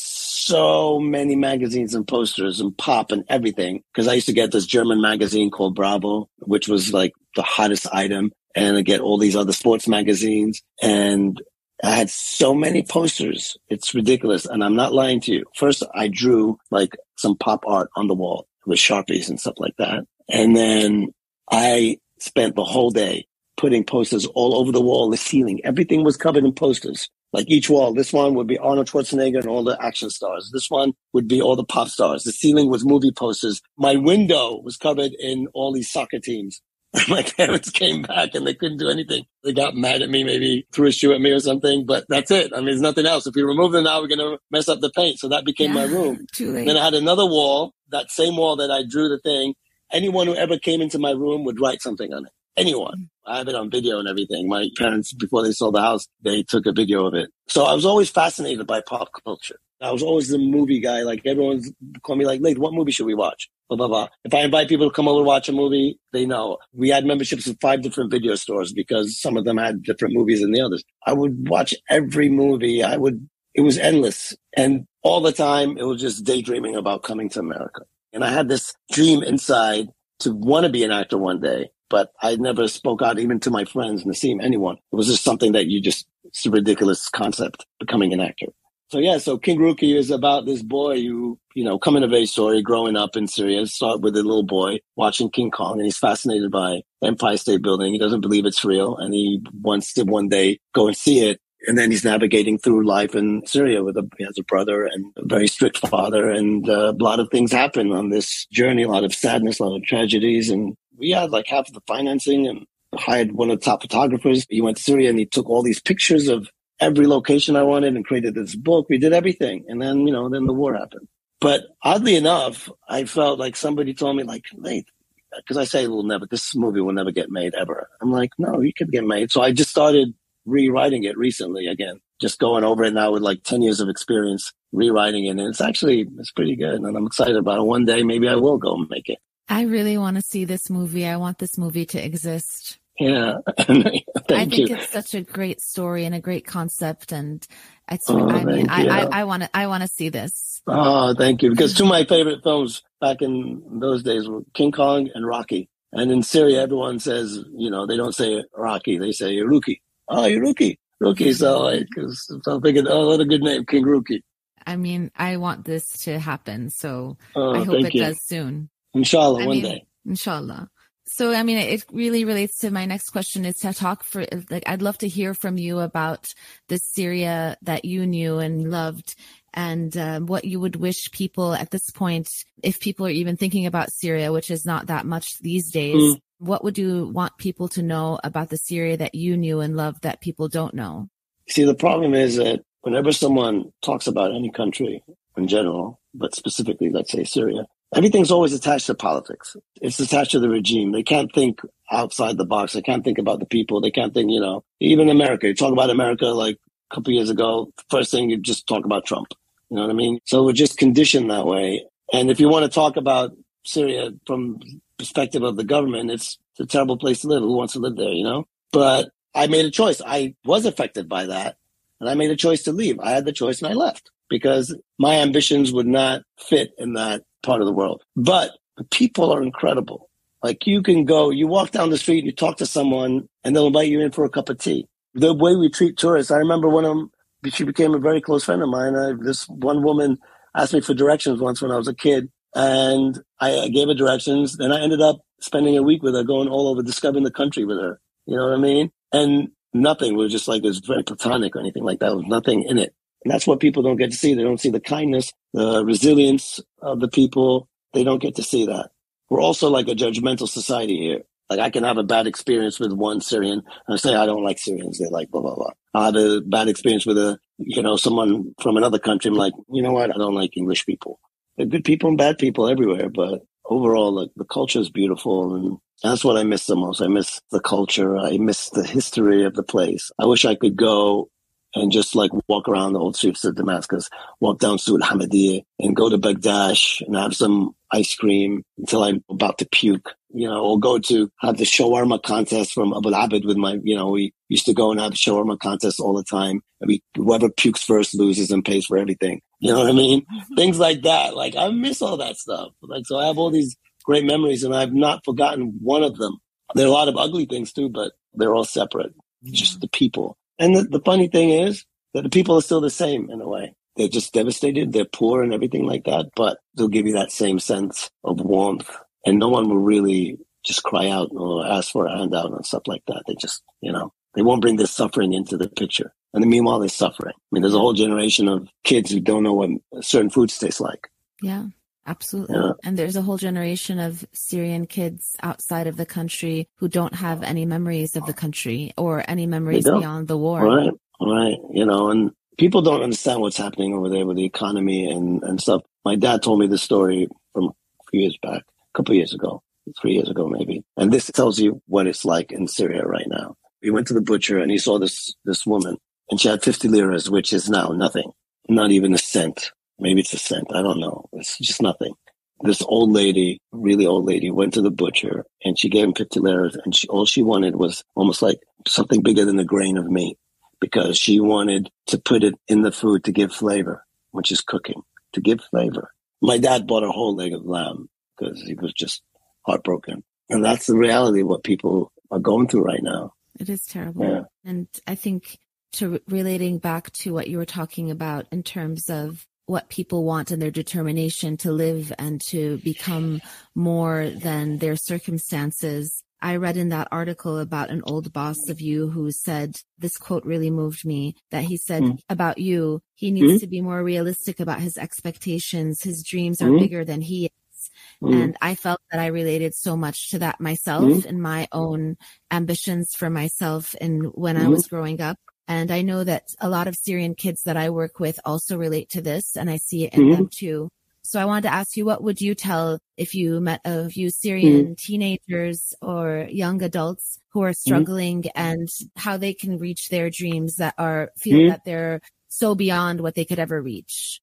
so many magazines and posters and pop and everything. Because I used to get this German magazine called Bravo, which was like the hottest item. And I get all these other sports magazines. And I had so many posters. It's ridiculous. And I'm not lying to you. First, I drew like some pop art on the wall with Sharpies and stuff like that. And then I spent the whole day putting posters all over the wall, the ceiling. Everything was covered in posters. Like each wall, this one would be Arnold Schwarzenegger and all the action stars. This one would be all the pop stars. The ceiling was movie posters. My window was covered in all these soccer teams. My parents came back and they couldn't do anything. They got mad at me, maybe threw a shoe at me or something, but that's it. I mean, there's nothing else. If we remove them now, we're going to mess up the paint. So that became yeah, my room. Then I had another wall, that same wall that I drew the thing. Anyone who ever came into my room would write something on it anyone. I have it on video and everything. My parents, before they sold the house, they took a video of it. So I was always fascinated by pop culture. I was always the movie guy. Like everyone's call me like, Laith, what movie should we watch? Blah, blah, blah. If I invite people to come over to watch a movie, they know. We had memberships in five different video stores because some of them had different movies than the others. I would watch every movie. I would, it was endless. And all the time, it was just daydreaming about coming to America. And I had this dream inside to want to be an actor one day but I never spoke out even to my friends, Nassim, anyone. It was just something that you just, it's a ridiculous concept, becoming an actor. So yeah, so King Ruki is about this boy who, you know, coming of age story, growing up in Syria. Start with a little boy watching King Kong, and he's fascinated by Empire State Building. He doesn't believe it's real, and he wants to one day go and see it. And then he's navigating through life in Syria with a, he has a brother and a very strict father, and uh, a lot of things happen on this journey. A lot of sadness, a lot of tragedies, and we had like half of the financing and hired one of the top photographers. He went to Syria and he took all these pictures of every location I wanted and created this book. We did everything. And then, you know, then the war happened. But oddly enough, I felt like somebody told me, like, wait, because I say, will never, this movie will never get made ever. I'm like, no, you could get made. So I just started rewriting it recently again, just going over it now with like 10 years of experience, rewriting it. And it's actually, it's pretty good. And I'm excited about it. One day, maybe I will go make it. I really want to see this movie. I want this movie to exist. Yeah. Thank I think you. it's such a great story and a great concept. And it's, oh, I mean, I, I, I want to, I want to see this. Oh, thank you. Because two of my favorite films back in those days were King Kong and Rocky. And in Syria, everyone says, you know, they don't say Rocky, they say Ruki. Oh, Ruki. Ruki. So like, so I'm thinking, oh, what a good name, King Ruki. I mean, I want this to happen. So oh, I hope it you. does soon. Inshallah, I one mean, day. Inshallah. So, I mean, it really relates to my next question is to talk for, like, I'd love to hear from you about the Syria that you knew and loved and um, what you would wish people at this point, if people are even thinking about Syria, which is not that much these days, mm. what would you want people to know about the Syria that you knew and loved that people don't know? See, the problem is that whenever someone talks about any country in general, but specifically, let's say Syria, everything's always attached to politics. It's attached to the regime. They can't think outside the box. They can't think about the people. They can't think, you know, even America. You talk about America like a couple years ago, first thing you just talk about Trump. You know what I mean? So we're just conditioned that way. And if you want to talk about Syria from perspective of the government, it's, it's a terrible place to live. Who wants to live there, you know? But I made a choice. I was affected by that and I made a choice to leave. I had the choice and I left because my ambitions would not fit in that part of the world. But the people are incredible. Like you can go, you walk down the street, and you talk to someone, and they'll invite you in for a cup of tea. The way we treat tourists, I remember one of them, she became a very close friend of mine. I, this one woman asked me for directions once when I was a kid, and I, gave her directions. Then I ended up spending a week with her, going all over, discovering the country with her. You know what I mean? And nothing was just like it was very platonic or anything like that. There was nothing in it. And that's what people don't get to see. They don't see the kindness, the resilience of the people. They don't get to see that. We're also like a judgmental society here. Like I can have a bad experience with one Syrian and say I don't like Syrians. They're like blah blah blah. I had a bad experience with a you know someone from another country. I'm like you know what? I don't like English people. They're good people and bad people everywhere, but overall, like the culture is beautiful and that's what I miss the most. I miss the culture. I miss the history of the place. I wish I could go and just like walk around the old streets of Damascus, walk down Suq al-Hamidiyya and go to Bagdash and have some ice cream until I'm about to puke, you know, or go to have the shawarma contest from Abu Abid with my, you know, we used to go and have shawarma contest all the time. And we, whoever pukes first loses and pays for everything. You know what I mean? Mm-hmm. Things like that. Like I miss all that stuff. Like, so I have all these great memories and I've not forgotten one of them. There are a lot of ugly things too, but they're all separate. Just mm-hmm. the people. And the, the funny thing is that the people are still the same in a way. They're just devastated. They're poor and everything like that, but they'll give you that same sense of warmth. And no one will really just cry out or ask for a handout and stuff like that. They just, you know, they won't bring this suffering into the picture. And then meanwhile, they're suffering. I mean, there's a whole generation of kids who don't know what certain foods taste like. Yeah. Absolutely. Yeah. And there's a whole generation of Syrian kids outside of the country who don't have any memories of the country or any memories beyond the war. Right. Right. You know, and people don't understand what's happening over there with the economy and, and stuff. My dad told me this story from a few years back, a couple years ago, three years ago, maybe. And this tells you what it's like in Syria right now. He went to the butcher and he saw this, this woman and she had 50 liras, which is now nothing, not even a cent Maybe it's a cent. I don't know. It's just nothing. This old lady, really old lady, went to the butcher and she gave him 50 liras and she, all she wanted was almost like something bigger than a grain of meat because she wanted to put it in the food to give flavor, which is cooking, to give flavor. My dad bought a whole leg of lamb because he was just heartbroken. And that's the reality of what people are going through right now. It is terrible. Yeah. And I think to relating back to what you were talking about in terms of what people want and their determination to live and to become more than their circumstances. I read in that article about an old boss of you who said this quote really moved me that he said mm. about you, he needs mm. to be more realistic about his expectations. His dreams are mm. bigger than he is. Mm. And I felt that I related so much to that myself and my own ambitions for myself and when I was growing up. And I know that a lot of Syrian kids that I work with also relate to this and I see it in mm-hmm. them too. So I wanted to ask you, what would you tell if you met a few Syrian mm-hmm. teenagers or young adults who are mm-hmm. struggling mm-hmm. and how they can reach their dreams that are feel mm-hmm. that they're so beyond what they could ever reach?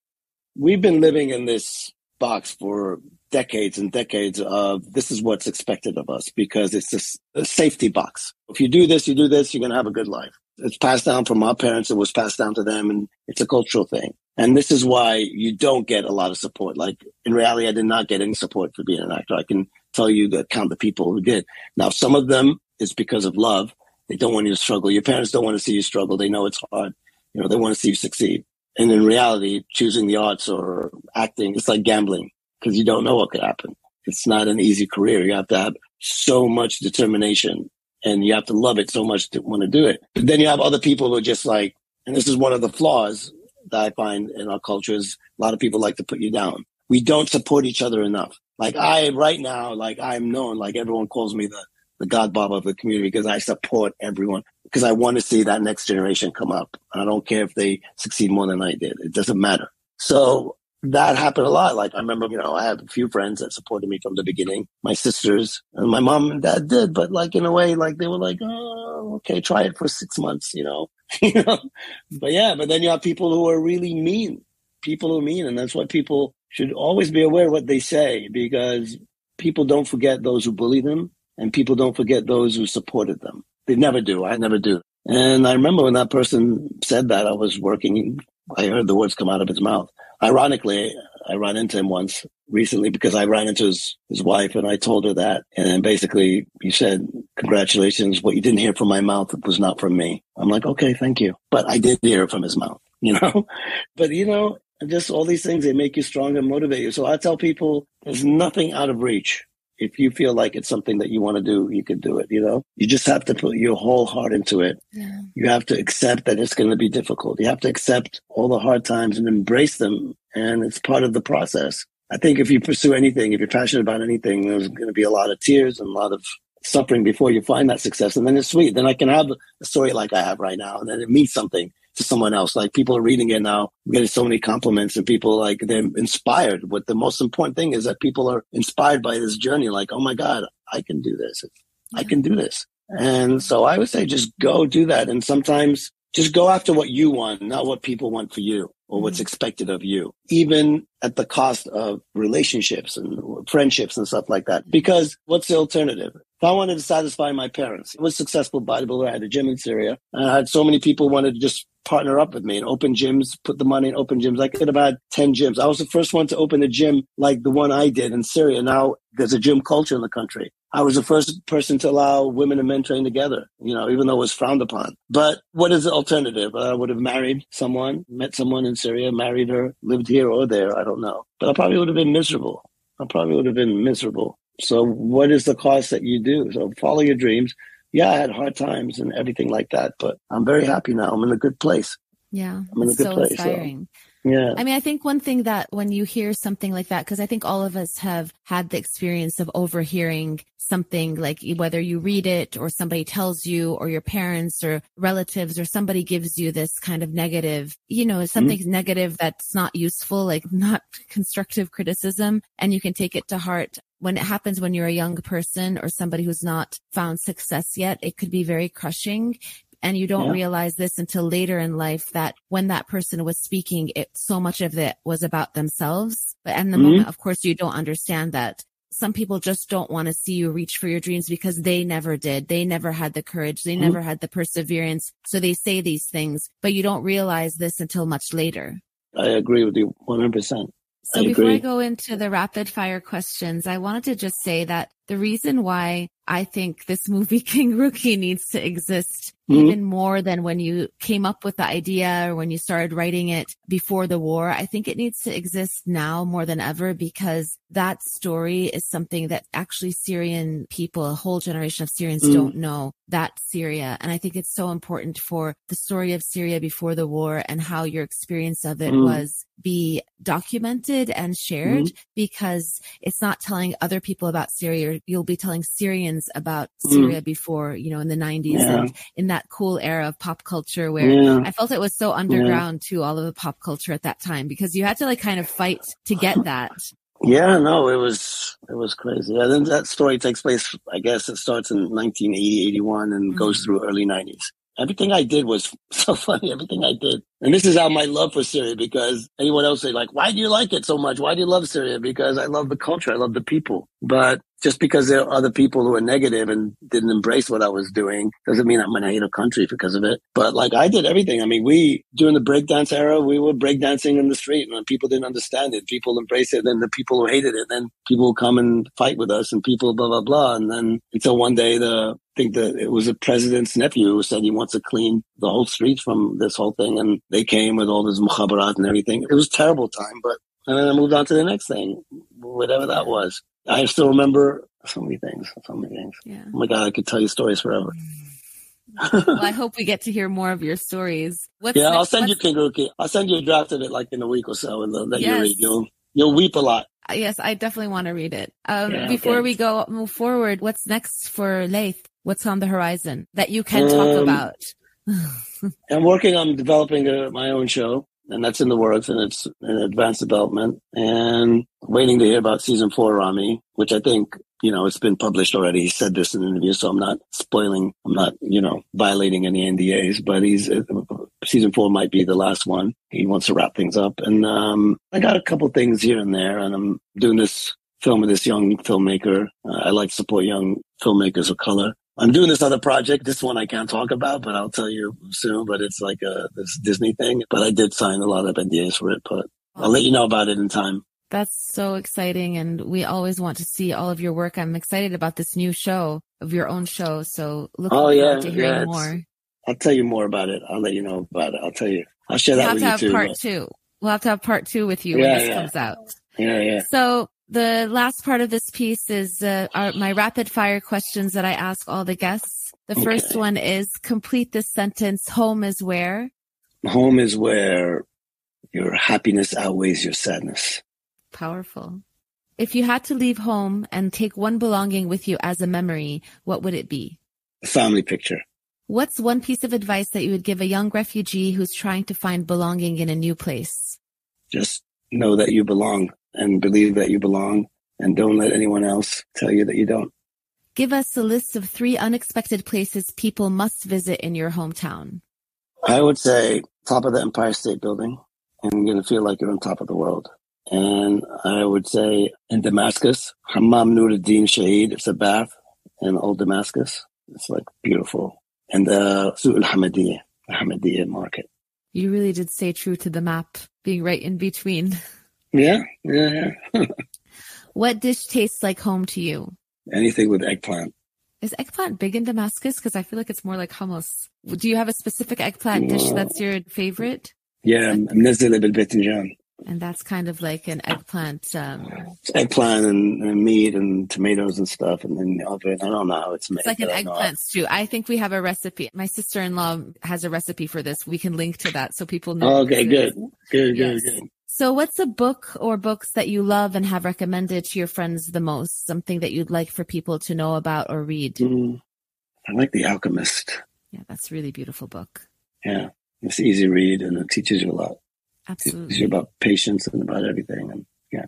We've been living in this box for decades and decades of this is what's expected of us because it's a, a safety box. If you do this, you do this, you're going to have a good life. It's passed down from our parents. It was passed down to them and it's a cultural thing. And this is why you don't get a lot of support. Like in reality, I did not get any support for being an actor. I can tell you the count the people who did. Now, some of them is because of love. They don't want you to struggle. Your parents don't want to see you struggle. They know it's hard. You know, they want to see you succeed. And in reality, choosing the arts or acting, it's like gambling because you don't know what could happen. It's not an easy career. You have to have so much determination and you have to love it so much to want to do it. But then you have other people who are just like, and this is one of the flaws that I find in our culture is a lot of people like to put you down. We don't support each other enough. Like I, right now, like I'm known, like everyone calls me the, the God Bob of the community because I support everyone because I want to see that next generation come up. I don't care if they succeed more than I did. It doesn't matter. So that happened a lot. Like I remember, you know, I have a few friends that supported me from the beginning. My sisters and my mom and dad did, but like in a way, like they were like, oh, okay, try it for six months, you know, you know. But yeah, but then you have people who are really mean, people who mean, and that's why people should always be aware of what they say because people don't forget those who bully them, and people don't forget those who supported them. They never do. I never do. And I remember when that person said that, I was working. I heard the words come out of his mouth ironically, I ran into him once recently because I ran into his, his wife and I told her that. And basically he said, congratulations. What you didn't hear from my mouth was not from me. I'm like, okay, thank you. But I did hear it from his mouth, you know, but you know, just all these things, they make you stronger and motivate you. So I tell people there's nothing out of reach if you feel like it's something that you want to do, you can do it. You know, you just have to put your whole heart into it. Yeah. You have to accept that it's going to be difficult. You have to accept all the hard times and embrace them. And it's part of the process. I think if you pursue anything, if you're passionate about anything, there's going to be a lot of tears and a lot of suffering before you find that success. And then it's sweet. Then I can have a story like I have right now, and then it means something to someone else. Like people are reading it now, getting so many compliments and people like they're inspired. What the most important thing is that people are inspired by this journey. Like, oh my God, I can do this. I can do this. And so I would say just go do that. And sometimes just go after what you want, not what people want for you or what's mm-hmm. expected of you, even at the cost of relationships and friendships and stuff like that. Because what's the alternative? If I wanted to satisfy my parents, I was a successful bodybuilder. I had a gym in Syria. And I had so many people wanted to just partner up with me and open gyms, put the money in open gyms. I could have had 10 gyms. I was the first one to open a gym like the one I did in Syria. Now there's a gym culture in the country. I was the first person to allow women and men train together, you know, even though it was frowned upon. But what is the alternative? I would have married someone, met someone in Syria, married her, lived here or there. I don't know. But I probably would have been miserable. I probably would have been miserable. So what is the cost that you do? So follow your dreams, yeah, I had hard times and everything like that, but I'm very happy now. I'm in a good place. Yeah. I'm in a good so place. Inspiring. So, yeah. I mean, I think one thing that when you hear something like that, because I think all of us have had the experience of overhearing something like whether you read it or somebody tells you or your parents or relatives or somebody gives you this kind of negative, you know, something mm-hmm. negative that's not useful, like not constructive criticism and you can take it to heart when it happens when you're a young person or somebody who's not found success yet, it could be very crushing. And you don't yeah. realize this until later in life that when that person was speaking, it so much of it was about themselves. But in the mm-hmm. moment, of course, you don't understand that some people just don't want to see you reach for your dreams because they never did. They never had the courage. They mm-hmm. never had the perseverance. So they say these things, but you don't realize this until much later. I agree with you 100%. So I before I go into the rapid fire questions, I wanted to just say that the reason why I think this movie King Ruki needs to exist mm-hmm. even more than when you came up with the idea or when you started writing it before the war. I think it needs to exist now more than ever because that story is something that actually Syrian people, a whole generation of Syrians mm. don't know that Syria. And I think it's so important for the story of Syria before the war and how your experience of it mm. was be documented and shared mm. because it's not telling other people about Syria. You'll be telling Syrians about mm. Syria before, you know, in the 90s yeah. and in that cool era of pop culture where yeah. I felt it was so underground yeah. to all of the pop culture at that time because you had to like kind of fight to get that. Yeah, no, it was it was crazy. And then that story takes place, I guess it starts in 1980, 81 and mm-hmm. goes through early 90s. Everything I did was so funny. Everything I did. And this is how my love for Syria, because anyone else say like, why do you like it so much? Why do you love Syria? Because I love the culture. I love the people. But just because there are other people who are negative and didn't embrace what I was doing doesn't mean I'm going to hate a country because of it. But like I did everything. I mean, we, during the breakdance era, we were breakdancing in the street and people didn't understand it. People embraced it. Then the people who hated it, then people would come and fight with us and people blah, blah, blah. And then until one day the, I think that it was the president's nephew who said he wants to clean the whole street from this whole thing. And they came with all this mukhabarat and everything. It was terrible time, but and then I moved on to the next thing, whatever that was. I still remember so many things, so many things. Yeah. Oh my God, I could tell you stories forever. well, I hope we get to hear more of your stories. What's yeah, next, I'll send you King Ruki. I'll send you a draft of it like in a week or so and let yes. you read. You'll, you'll weep a lot. Uh, yes, I definitely want to read it. Um, yeah, before okay. we go move forward, what's next for Laith? What's on the horizon that you can um, talk about? I'm working on developing a, my own show and that's in the works and it's in advanced development and waiting to hear about season four Ramy, which I think, you know, it's been published already. He said this in an interview, so I'm not spoiling, I'm not, you know, violating any NDAs, but he's, uh, season four might be the last one. He wants to wrap things up. And, um, I got a couple things here and there and I'm doing this film with this young filmmaker. Uh, I like to support young filmmakers of color. I'm doing this other project. This one I can't talk about, but I'll tell you soon. But it's like a this Disney thing. But I did sign a lot of NDAs for it, but I'll let you know about it in time. That's so exciting. And we always want to see all of your work. I'm excited about this new show of your own show. So look oh, yeah, forward to hearing yeah, more. I'll tell you more about it. I'll let you know about it. I'll tell you. I'll share we'll that with you too. Part but... two. We'll have to have part two with you yeah, when this yeah. comes out. Yeah, yeah. So the last part of this piece is uh, our, my rapid fire questions that I ask all the guests. The okay. first one is complete this sentence. Home is where? Home is where your happiness outweighs your sadness. Powerful. If you had to leave home and take one belonging with you as a memory, what would it be? A family picture. What's one piece of advice that you would give a young refugee who's trying to find belonging in a new place? Just know that you belong and believe that you belong and don't let anyone else tell you that you don't. Give us a list of three unexpected places people must visit in your hometown. I would say top of the Empire State Building, and you're going to feel like you're on top of the world. And I would say in Damascus, Hammam Nuruddin Shahid, it's a bath in old Damascus. It's like beautiful. And the Suq al-Hamidiyya, the Hamadiyah market. You really did stay true to the map, being right in between. Yeah, yeah, yeah. what dish tastes like home to you? Anything with eggplant. Is eggplant big in Damascus? Because I feel like it's more like hummus. Do you have a specific eggplant dish that's your favorite? Yeah, mnezele bil And that's kind of like an eggplant. Um, eggplant and, and, meat and tomatoes and stuff, and then the oven. I don't know how it's made. It's like an eggplant stew. I think we have a recipe. My sister-in-law has a recipe for this. We can link to that so people know. okay, good. good, good, yes. good. So what's a book or books that you love and have recommended to your friends the most? Something that you'd like for people to know about or read? Mm, I like The Alchemist. Yeah, that's a really beautiful book. Yeah, it's easy read and it teaches you a lot. Absolutely. It teaches you about patience and about everything. And yeah.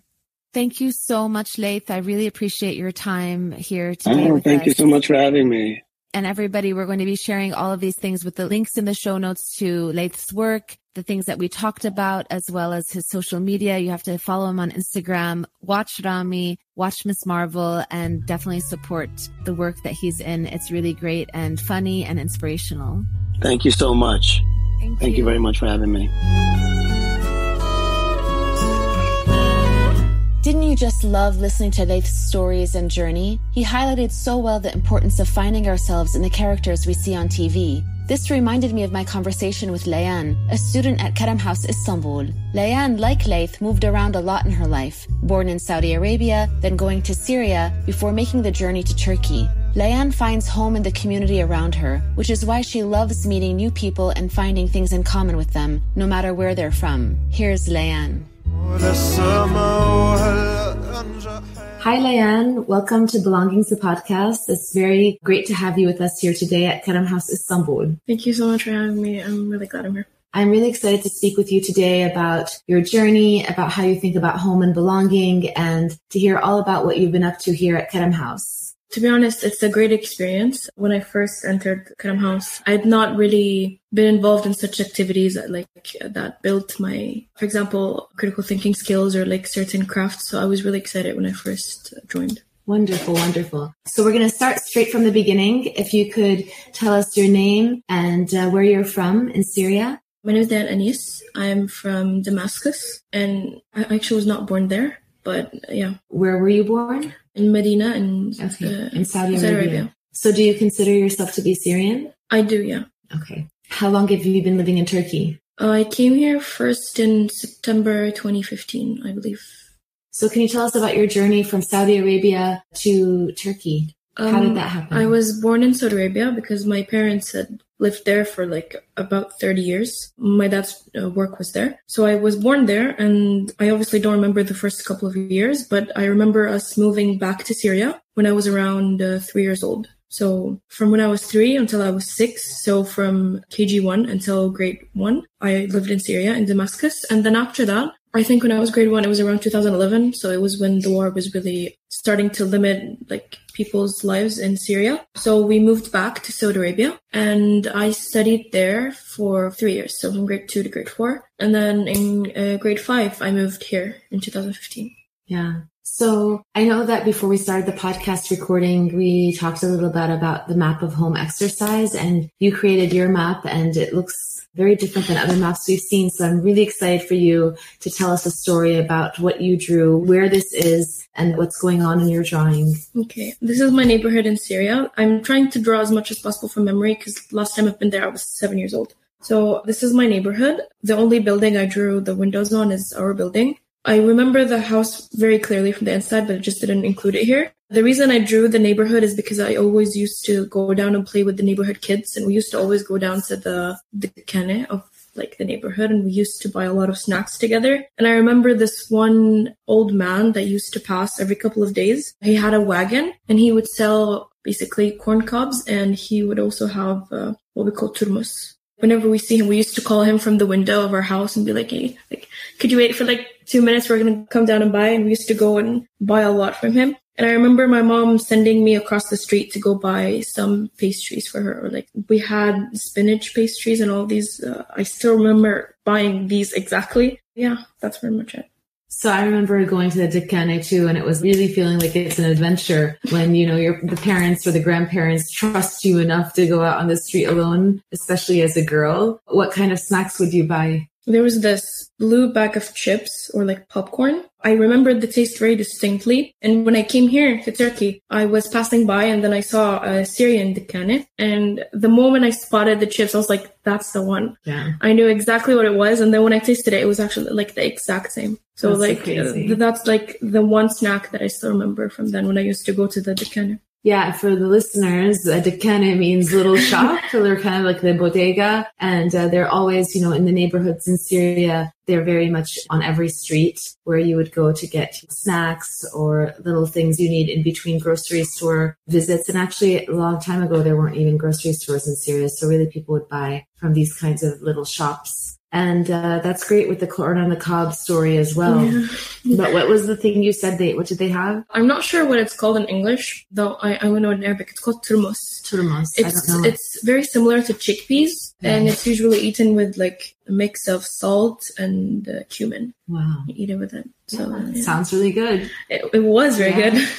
Thank you so much, Laith. I really appreciate your time here today. Oh, thank us. you so much for having me. And everybody, we're going to be sharing all of these things with the links in the show notes to Laith's work the things that we talked about, as well as his social media. You have to follow him on Instagram, watch Ramy, watch Ms. Marvel, and definitely support the work that he's in. It's really great and funny and inspirational. Thank you so much. Thank, Thank you. you very much for having me. Didn't you just love listening to Laith's stories and journey? He highlighted so well the importance of finding ourselves in the characters we see on TV This reminded me of my conversation with Layan, a student at Karam House Istanbul. Layan, like Laith, moved around a lot in her life, born in Saudi Arabia, then going to Syria, before making the journey to Turkey. Layan finds home in the community around her, which is why she loves meeting new people and finding things in common with them, no matter where they're from. Here's Layan. Hi, Layan. Welcome to Belongings, the podcast. It's very great to have you with us here today at Karam House Istanbul. Thank you so much for having me. I'm really glad I'm here. I'm really excited to speak with you today about your journey, about how you think about home and belonging, and to hear all about what you've been up to here at Karam House. To be honest, it's a great experience. When I first entered Karam House, I had not really been involved in such activities that, like that built my, for example, critical thinking skills or like certain crafts. So I was really excited when I first joined. Wonderful, wonderful. So we're going to start straight from the beginning. If you could tell us your name and uh, where you're from in Syria. My name is Dan Anis. I'm from Damascus and I actually was not born there, but yeah. Where were you born? In Medina and okay. uh, in Saudi, Saudi Arabia. Arabia. So do you consider yourself to be Syrian? I do, yeah. Okay. How long have you been living in Turkey? Uh, I came here first in September 2015, I believe. So can you tell us about your journey from Saudi Arabia to Turkey? Um, How did um, that happen? I was born in Saudi Arabia because my parents had lived there for like about 30 years. My dad's uh, work was there. So I was born there and I obviously don't remember the first couple of years, but I remember us moving back to Syria when I was around uh, three years old. So from when I was three until I was six, so from KG1 until grade one, I lived in Syria in Damascus. And then after that, I think when I was grade one, it was around 2011. So it was when the war was really starting to limit like people's lives in Syria. So we moved back to Saudi Arabia and I studied there for three years. So from grade two to grade four. And then in uh, grade five, I moved here in 2015. Yeah. So I know that before we started the podcast recording, we talked a little bit about the map of home exercise and you created your map and it looks very different than other maps we've seen. So I'm really excited for you to tell us a story about what you drew, where this is, and what's going on in your drawing. Okay, this is my neighborhood in Syria. I'm trying to draw as much as possible from memory because last time I've been there, I was seven years old. So this is my neighborhood. The only building I drew the windows on is our building. I remember the house very clearly from the inside, but I just didn't include it here. The reason I drew the neighborhood is because I always used to go down and play with the neighborhood kids, and we used to always go down to the the kane of like the neighborhood, and we used to buy a lot of snacks together. And I remember this one old man that used to pass every couple of days. He had a wagon, and he would sell basically corn cobs, and he would also have uh, what we call turmus. Whenever we see him, we used to call him from the window of our house and be like, "Hey, like, could you wait for like two minutes, we're going to come down and buy. And we used to go and buy a lot from him. And I remember my mom sending me across the street to go buy some pastries for her. Or like we had spinach pastries and all these. Uh, I still remember buying these exactly. Yeah, that's pretty much it. So I remember going to the Dikkane too, and it was really feeling like it's an adventure when you know your the parents or the grandparents trust you enough to go out on the street alone, especially as a girl. What kind of snacks would you buy? There was this blue bag of chips or like popcorn. I remember the taste very distinctly. And when I came here to Turkey, I was passing by and then I saw a Syrian dikkane. And the moment I spotted the chips, I was like, that's the one. Yeah. I knew exactly what it was. And then when I tasted it, it was actually like the exact same. So that's like, so that's like the one snack that I still remember from then when I used to go to the dikkane. Yeah, for the listeners, uh, Dikkane means little shop. so they're kind of like the bodega. And uh, they're always, you know, in the neighborhoods in Syria, they're very much on every street where you would go to get snacks or little things you need in between grocery store visits. And actually, a long time ago, there weren't even grocery stores in Syria. So really people would buy from these kinds of little shops and uh, that's great with the corn on the cob story as well. Yeah. but what was the thing you said they what did they have? I'm not sure what it's called in English, though I, I know in Arabic it's called turmus. Turmus. It's it's very similar to chickpeas, yeah. and it's usually eaten with like a mix of salt and uh, cumin. Wow. You eat it with it. So yeah, sounds really good. It, it was very good.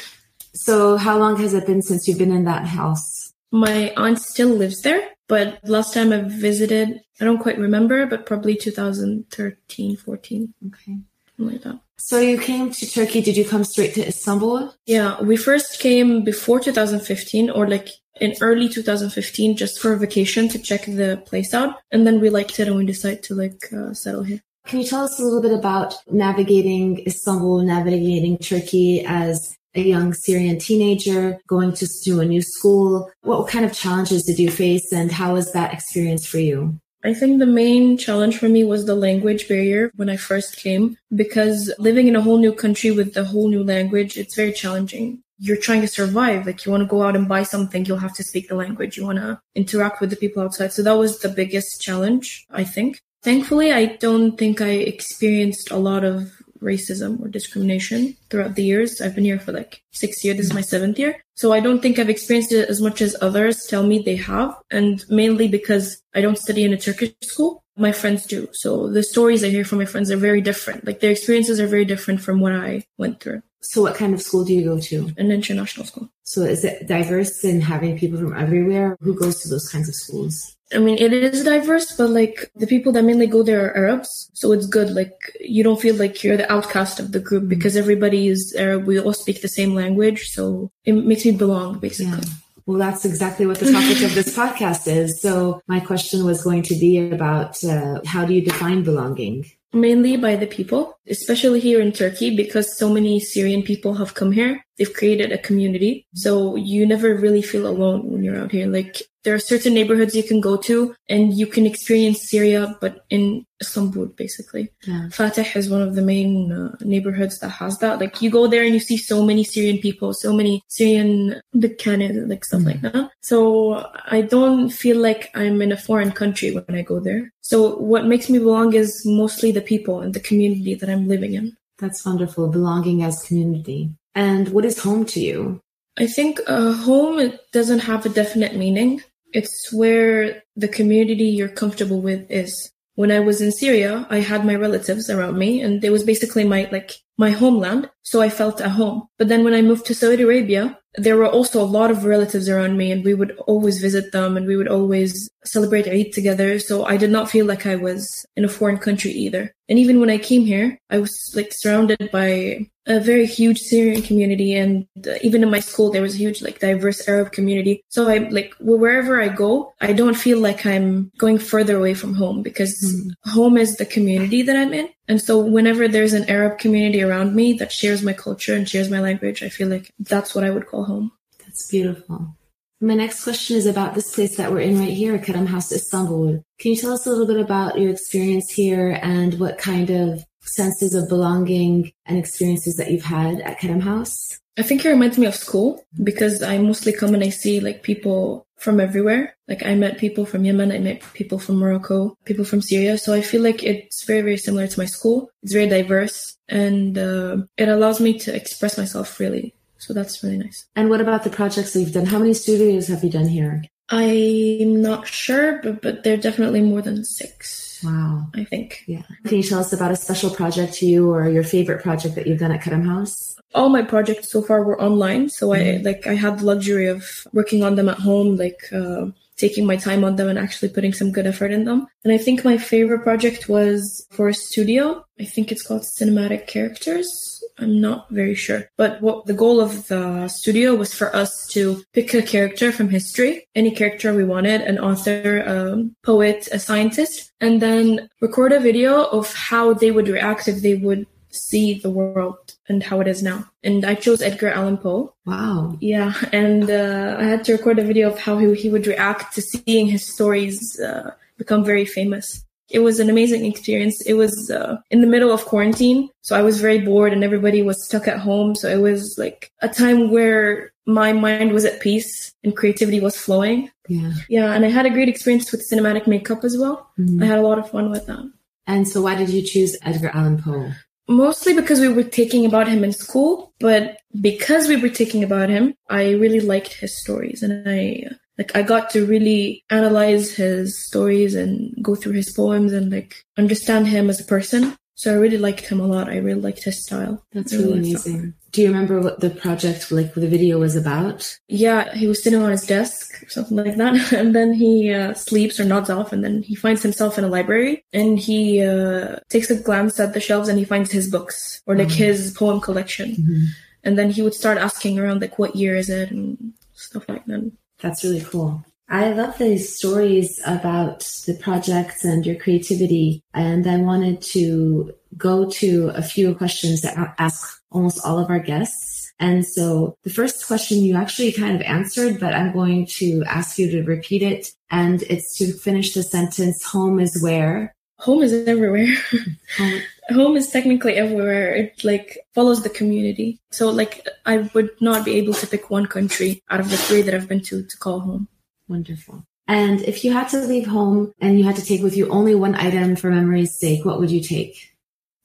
So how long has it been since you've been in that house? My aunt still lives there, but last time I visited, I don't quite remember, but probably 2013, 14. Okay. Something like that. So you came to Turkey. Did you come straight to Istanbul? Yeah, we first came before 2015, or like in early 2015 just for a vacation to check the place out. And then we liked it and we decided to like uh, settle here. Can you tell us a little bit about navigating Istanbul, navigating Turkey as a young Syrian teenager going to, a new school? What kind of challenges did you face and how was that experience for you? I think the main challenge for me was the language barrier when I first came because living in a whole new country with a whole new language, it's very challenging. You're trying to survive. Like you want to go out and buy something, you'll have to speak the language. You want to interact with the people outside. So that was the biggest challenge, I think. Thankfully, I don't think I experienced a lot of racism or discrimination throughout the years. I've been here for like six years. This is my seventh year. So I don't think I've experienced it as much as others tell me they have. And mainly because I don't study in a Turkish school. My friends do. So the stories I hear from my friends are very different. Like their experiences are very different from what I went through. So what kind of school do you go to? An international school. So is it diverse in having people from everywhere? Who goes to those kinds of schools? I mean, it is diverse, but like the people that mainly go there are Arabs. So it's good. Like you don't feel like you're the outcast of the group mm. because everybody is Arab. We all speak the same language. So it makes me belong, basically. Yeah. Well, that's exactly what the topic of this podcast is. So my question was going to be about uh, how do you define belonging? Mainly by the people, especially here in Turkey, because so many Syrian people have come here. They've created a community. So you never really feel alone when you're out here. Like there are certain neighborhoods you can go to and you can experience Syria, but in Istanbul, basically. Yeah. Fatih is one of the main uh, neighborhoods that has that. Like you go there and you see so many Syrian people, so many Syrian Dukkan, like stuff mm like that. So I don't feel like I'm in a foreign country when I go there. So what makes me belong is mostly the people and the community that I'm living in. That's wonderful. Belonging as community. And what is home to you? I think uh, home it doesn't have a definite meaning. It's where the community you're comfortable with is. When I was in Syria, I had my relatives around me and it was basically my, like, my homeland. So I felt at home. But then when I moved to Saudi Arabia, there were also a lot of relatives around me and we would always visit them and we would always celebrate Eid together. So I did not feel like I was in a foreign country either. And even when I came here, I was like surrounded by a very huge Syrian community. And uh, even in my school, there was a huge, like, diverse Arab community. So I, like, wherever I go, I don't feel like I'm going further away from home because mm. home is the community that I'm in. And so whenever there's an Arab community around me that shares my culture and shares my language, I feel like that's what I would call home. That's beautiful. My next question is about this place that we're in right here, Karam House, Istanbul. Can you tell us a little bit about your experience here and what kind of senses of belonging and experiences that you've had at Karam House? I think it reminds me of school because I mostly come and I see like people from everywhere. Like I met people from Yemen, I met people from Morocco, people from Syria. So I feel like it's very, very similar to my school. It's very diverse and uh, it allows me to express myself freely. So that's really nice. And what about the projects that you've done? How many studios have you done here? I'm not sure, but, but they're definitely more than six. Wow. I think. Yeah. Can you tell us about a special project to you or your favorite project that you've done at Karam House? All my projects so far were online. So mm-hmm. I like I had the luxury of working on them at home, like uh, taking my time on them and actually putting some good effort in them. And I think my favorite project was for a studio. I think it's called Cinematic Characters I'm not very sure. But what the goal of the studio was for us to pick a character from history, any character we wanted, an author, a poet, a scientist, and then record a video of how they would react if they would see the world and how it is now. And I chose Edgar Allan Poe. Wow. Yeah. And uh, I had to record a video of how he, he would react to seeing his stories uh, become very famous. It was an amazing experience. It was uh, in the middle of quarantine, so I was very bored and everybody was stuck at home. So it was like a time where my mind was at peace and creativity was flowing. Yeah. Yeah. And I had a great experience with cinematic makeup as well. Mm-hmm. I had a lot of fun with that. And so why did you choose Edgar Allan Poe? Mostly because we were taking about him in school, but because we were taking about him, I really liked his stories and I like I got to really analyze his stories and go through his poems and like understand him as a person. So I really liked him a lot. I really liked his style. That's really, really amazing. Do you remember what the project, like the video was about? Yeah, he was sitting on his desk, something like that. And then he uh, sleeps or nods off and then he finds himself in a library and he uh, takes a glance at the shelves and he finds his books or like mm-hmm. his poem collection. Mm-hmm. And then he would start asking around like, what year is it and stuff like that. That's really cool. I love these stories about the projects and your creativity. And I wanted to go to a few questions that I ask almost all of our guests. And so the first question you actually kind of answered, but I'm going to ask you to repeat it. And it's to finish the sentence, home is where? Home is everywhere. home. home is technically everywhere. It like follows the community. So like I would not be able to pick one country out of the three that I've been to to call home. Wonderful. And if you had to leave home and you had to take with you only one item for memory's sake, what would you take?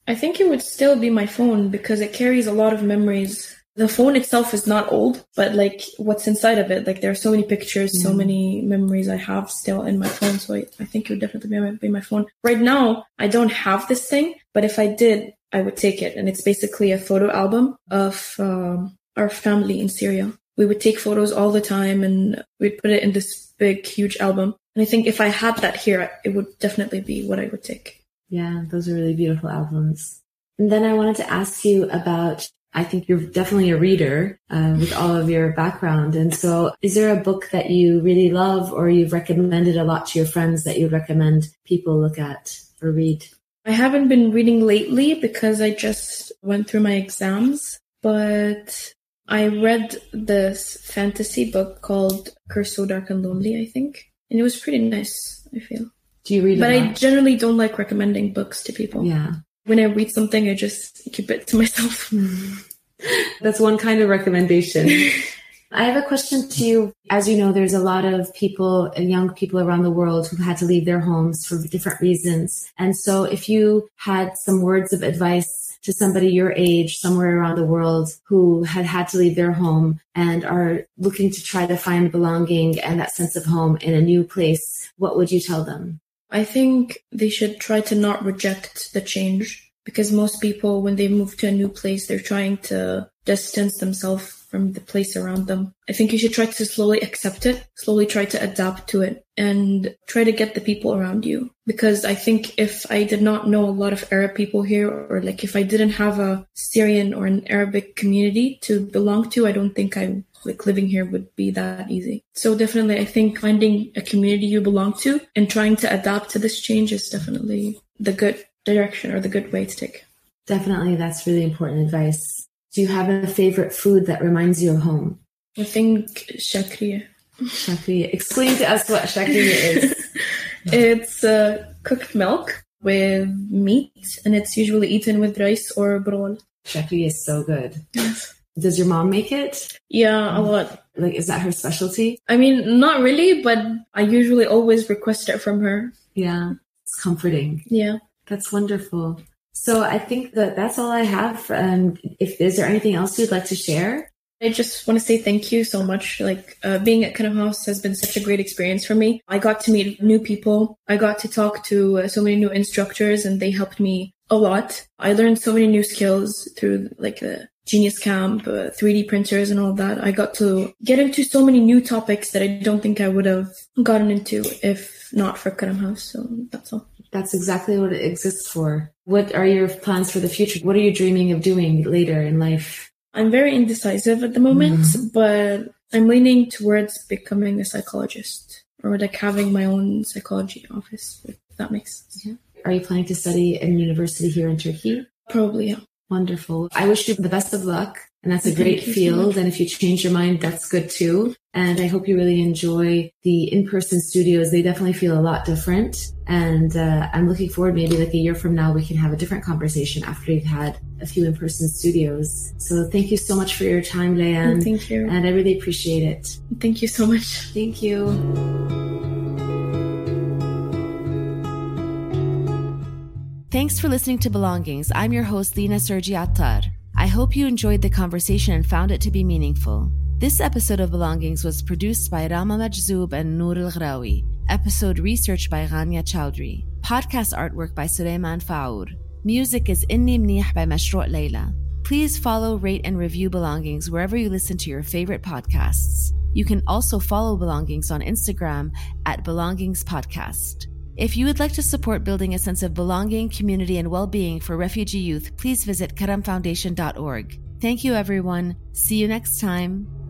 I think it would still be my phone because it carries a lot of memories. The phone itself is not old, but like what's inside of it, like there are so many pictures, mm. so many memories I have still in my phone. So I, I think it would definitely be my, be my phone. Right now, I don't have this thing, but if I did, I would take it. And it's basically a photo album of um, our family in Syria we would take photos all the time and we'd put it in this big, huge album. And I think if I had that here, it would definitely be what I would take. Yeah, those are really beautiful albums. And then I wanted to ask you about I think you're definitely a reader uh, with all of your background. And so, is there a book that you really love or you've recommended a lot to your friends that you'd recommend people look at or read? I haven't been reading lately because I just went through my exams, but I read this fantasy book called Curse So Dark and Lonely, I think. And it was pretty nice, I feel. Do you read But I generally don't like recommending books to people. Yeah. When I read something, I just keep it to myself. That's one kind of recommendation. I have a question to you. As you know, there's a lot of people, young people around the world who had to leave their homes for different reasons. And so if you had some words of advice to somebody your age somewhere around the world who had had to leave their home and are looking to try to find belonging and that sense of home in a new place, what would you tell them? I think they should try to not reject the change because most people, when they move to a new place, they're trying to distance themselves from the place around them. I think you should try to slowly accept it, slowly try to adapt to it and try to get the people around you. Because I think if I did not know a lot of Arab people here or like if I didn't have a Syrian or an Arabic community to belong to, I don't think I like living here would be that easy. So definitely I think finding a community you belong to and trying to adapt to this change is definitely the good direction or the good way to take. Definitely that's really important advice. Do you have a favorite food that reminds you of home? I think shakriya. Shakriya. Explain to us what shakriya is. it's uh, cooked milk with meat, and it's usually eaten with rice or brol. Shakriya is so good. Yes. Does your mom make it? Yeah, a lot. Like, is that her specialty? I mean, not really, but I usually always request it from her. Yeah, it's comforting. Yeah. That's wonderful. So I think that that's all I have. And if is there anything else you'd like to share? I just want to say thank you so much. Like uh, being at Karam House has been such a great experience for me. I got to meet new people. I got to talk to uh, so many new instructors, and they helped me a lot. I learned so many new skills through like the Genius Camp, uh, 3D printers, and all that. I got to get into so many new topics that I don't think I would have gotten into if not for Karam House. So that's all. That's exactly what it exists for. What are your plans for the future? What are you dreaming of doing later in life? I'm very indecisive at the moment, mm-hmm. but I'm leaning towards becoming a psychologist or like having my own psychology office, if that makes sense. Yeah. Are you planning to study in university here in Turkey? Probably, yeah. Wonderful. I wish you the best of luck. And that's a great field. And if you change your mind, that's good too. And I hope you really enjoy the in-person studios. They definitely feel a lot different. And uh, I'm looking forward, maybe like a year from now, we can have a different conversation after you've had a few in-person studios. So thank you so much for your time, Layan. Thank you. And I really appreciate it. Thank you so much. Thank you. Thanks for listening to Belongings. I'm your host, Lina Sergie Attar. I hope you enjoyed the conversation and found it to be meaningful. This episode of Belongings was produced by Rama Majzoub and Noor Ghrawi. Episode research by Ghania Chowdhury. Podcast artwork by Suleiman Faour. Music is Inni Mnih by Mashrou' Leila. Please follow, rate, and review Belongings wherever you listen to your favorite podcasts. You can also follow Belongings on Instagram at Belongings Podcast. If you would like to support building a sense of belonging, community, and well being for refugee youth, please visit karamfoundation.org. Thank you, everyone. See you next time.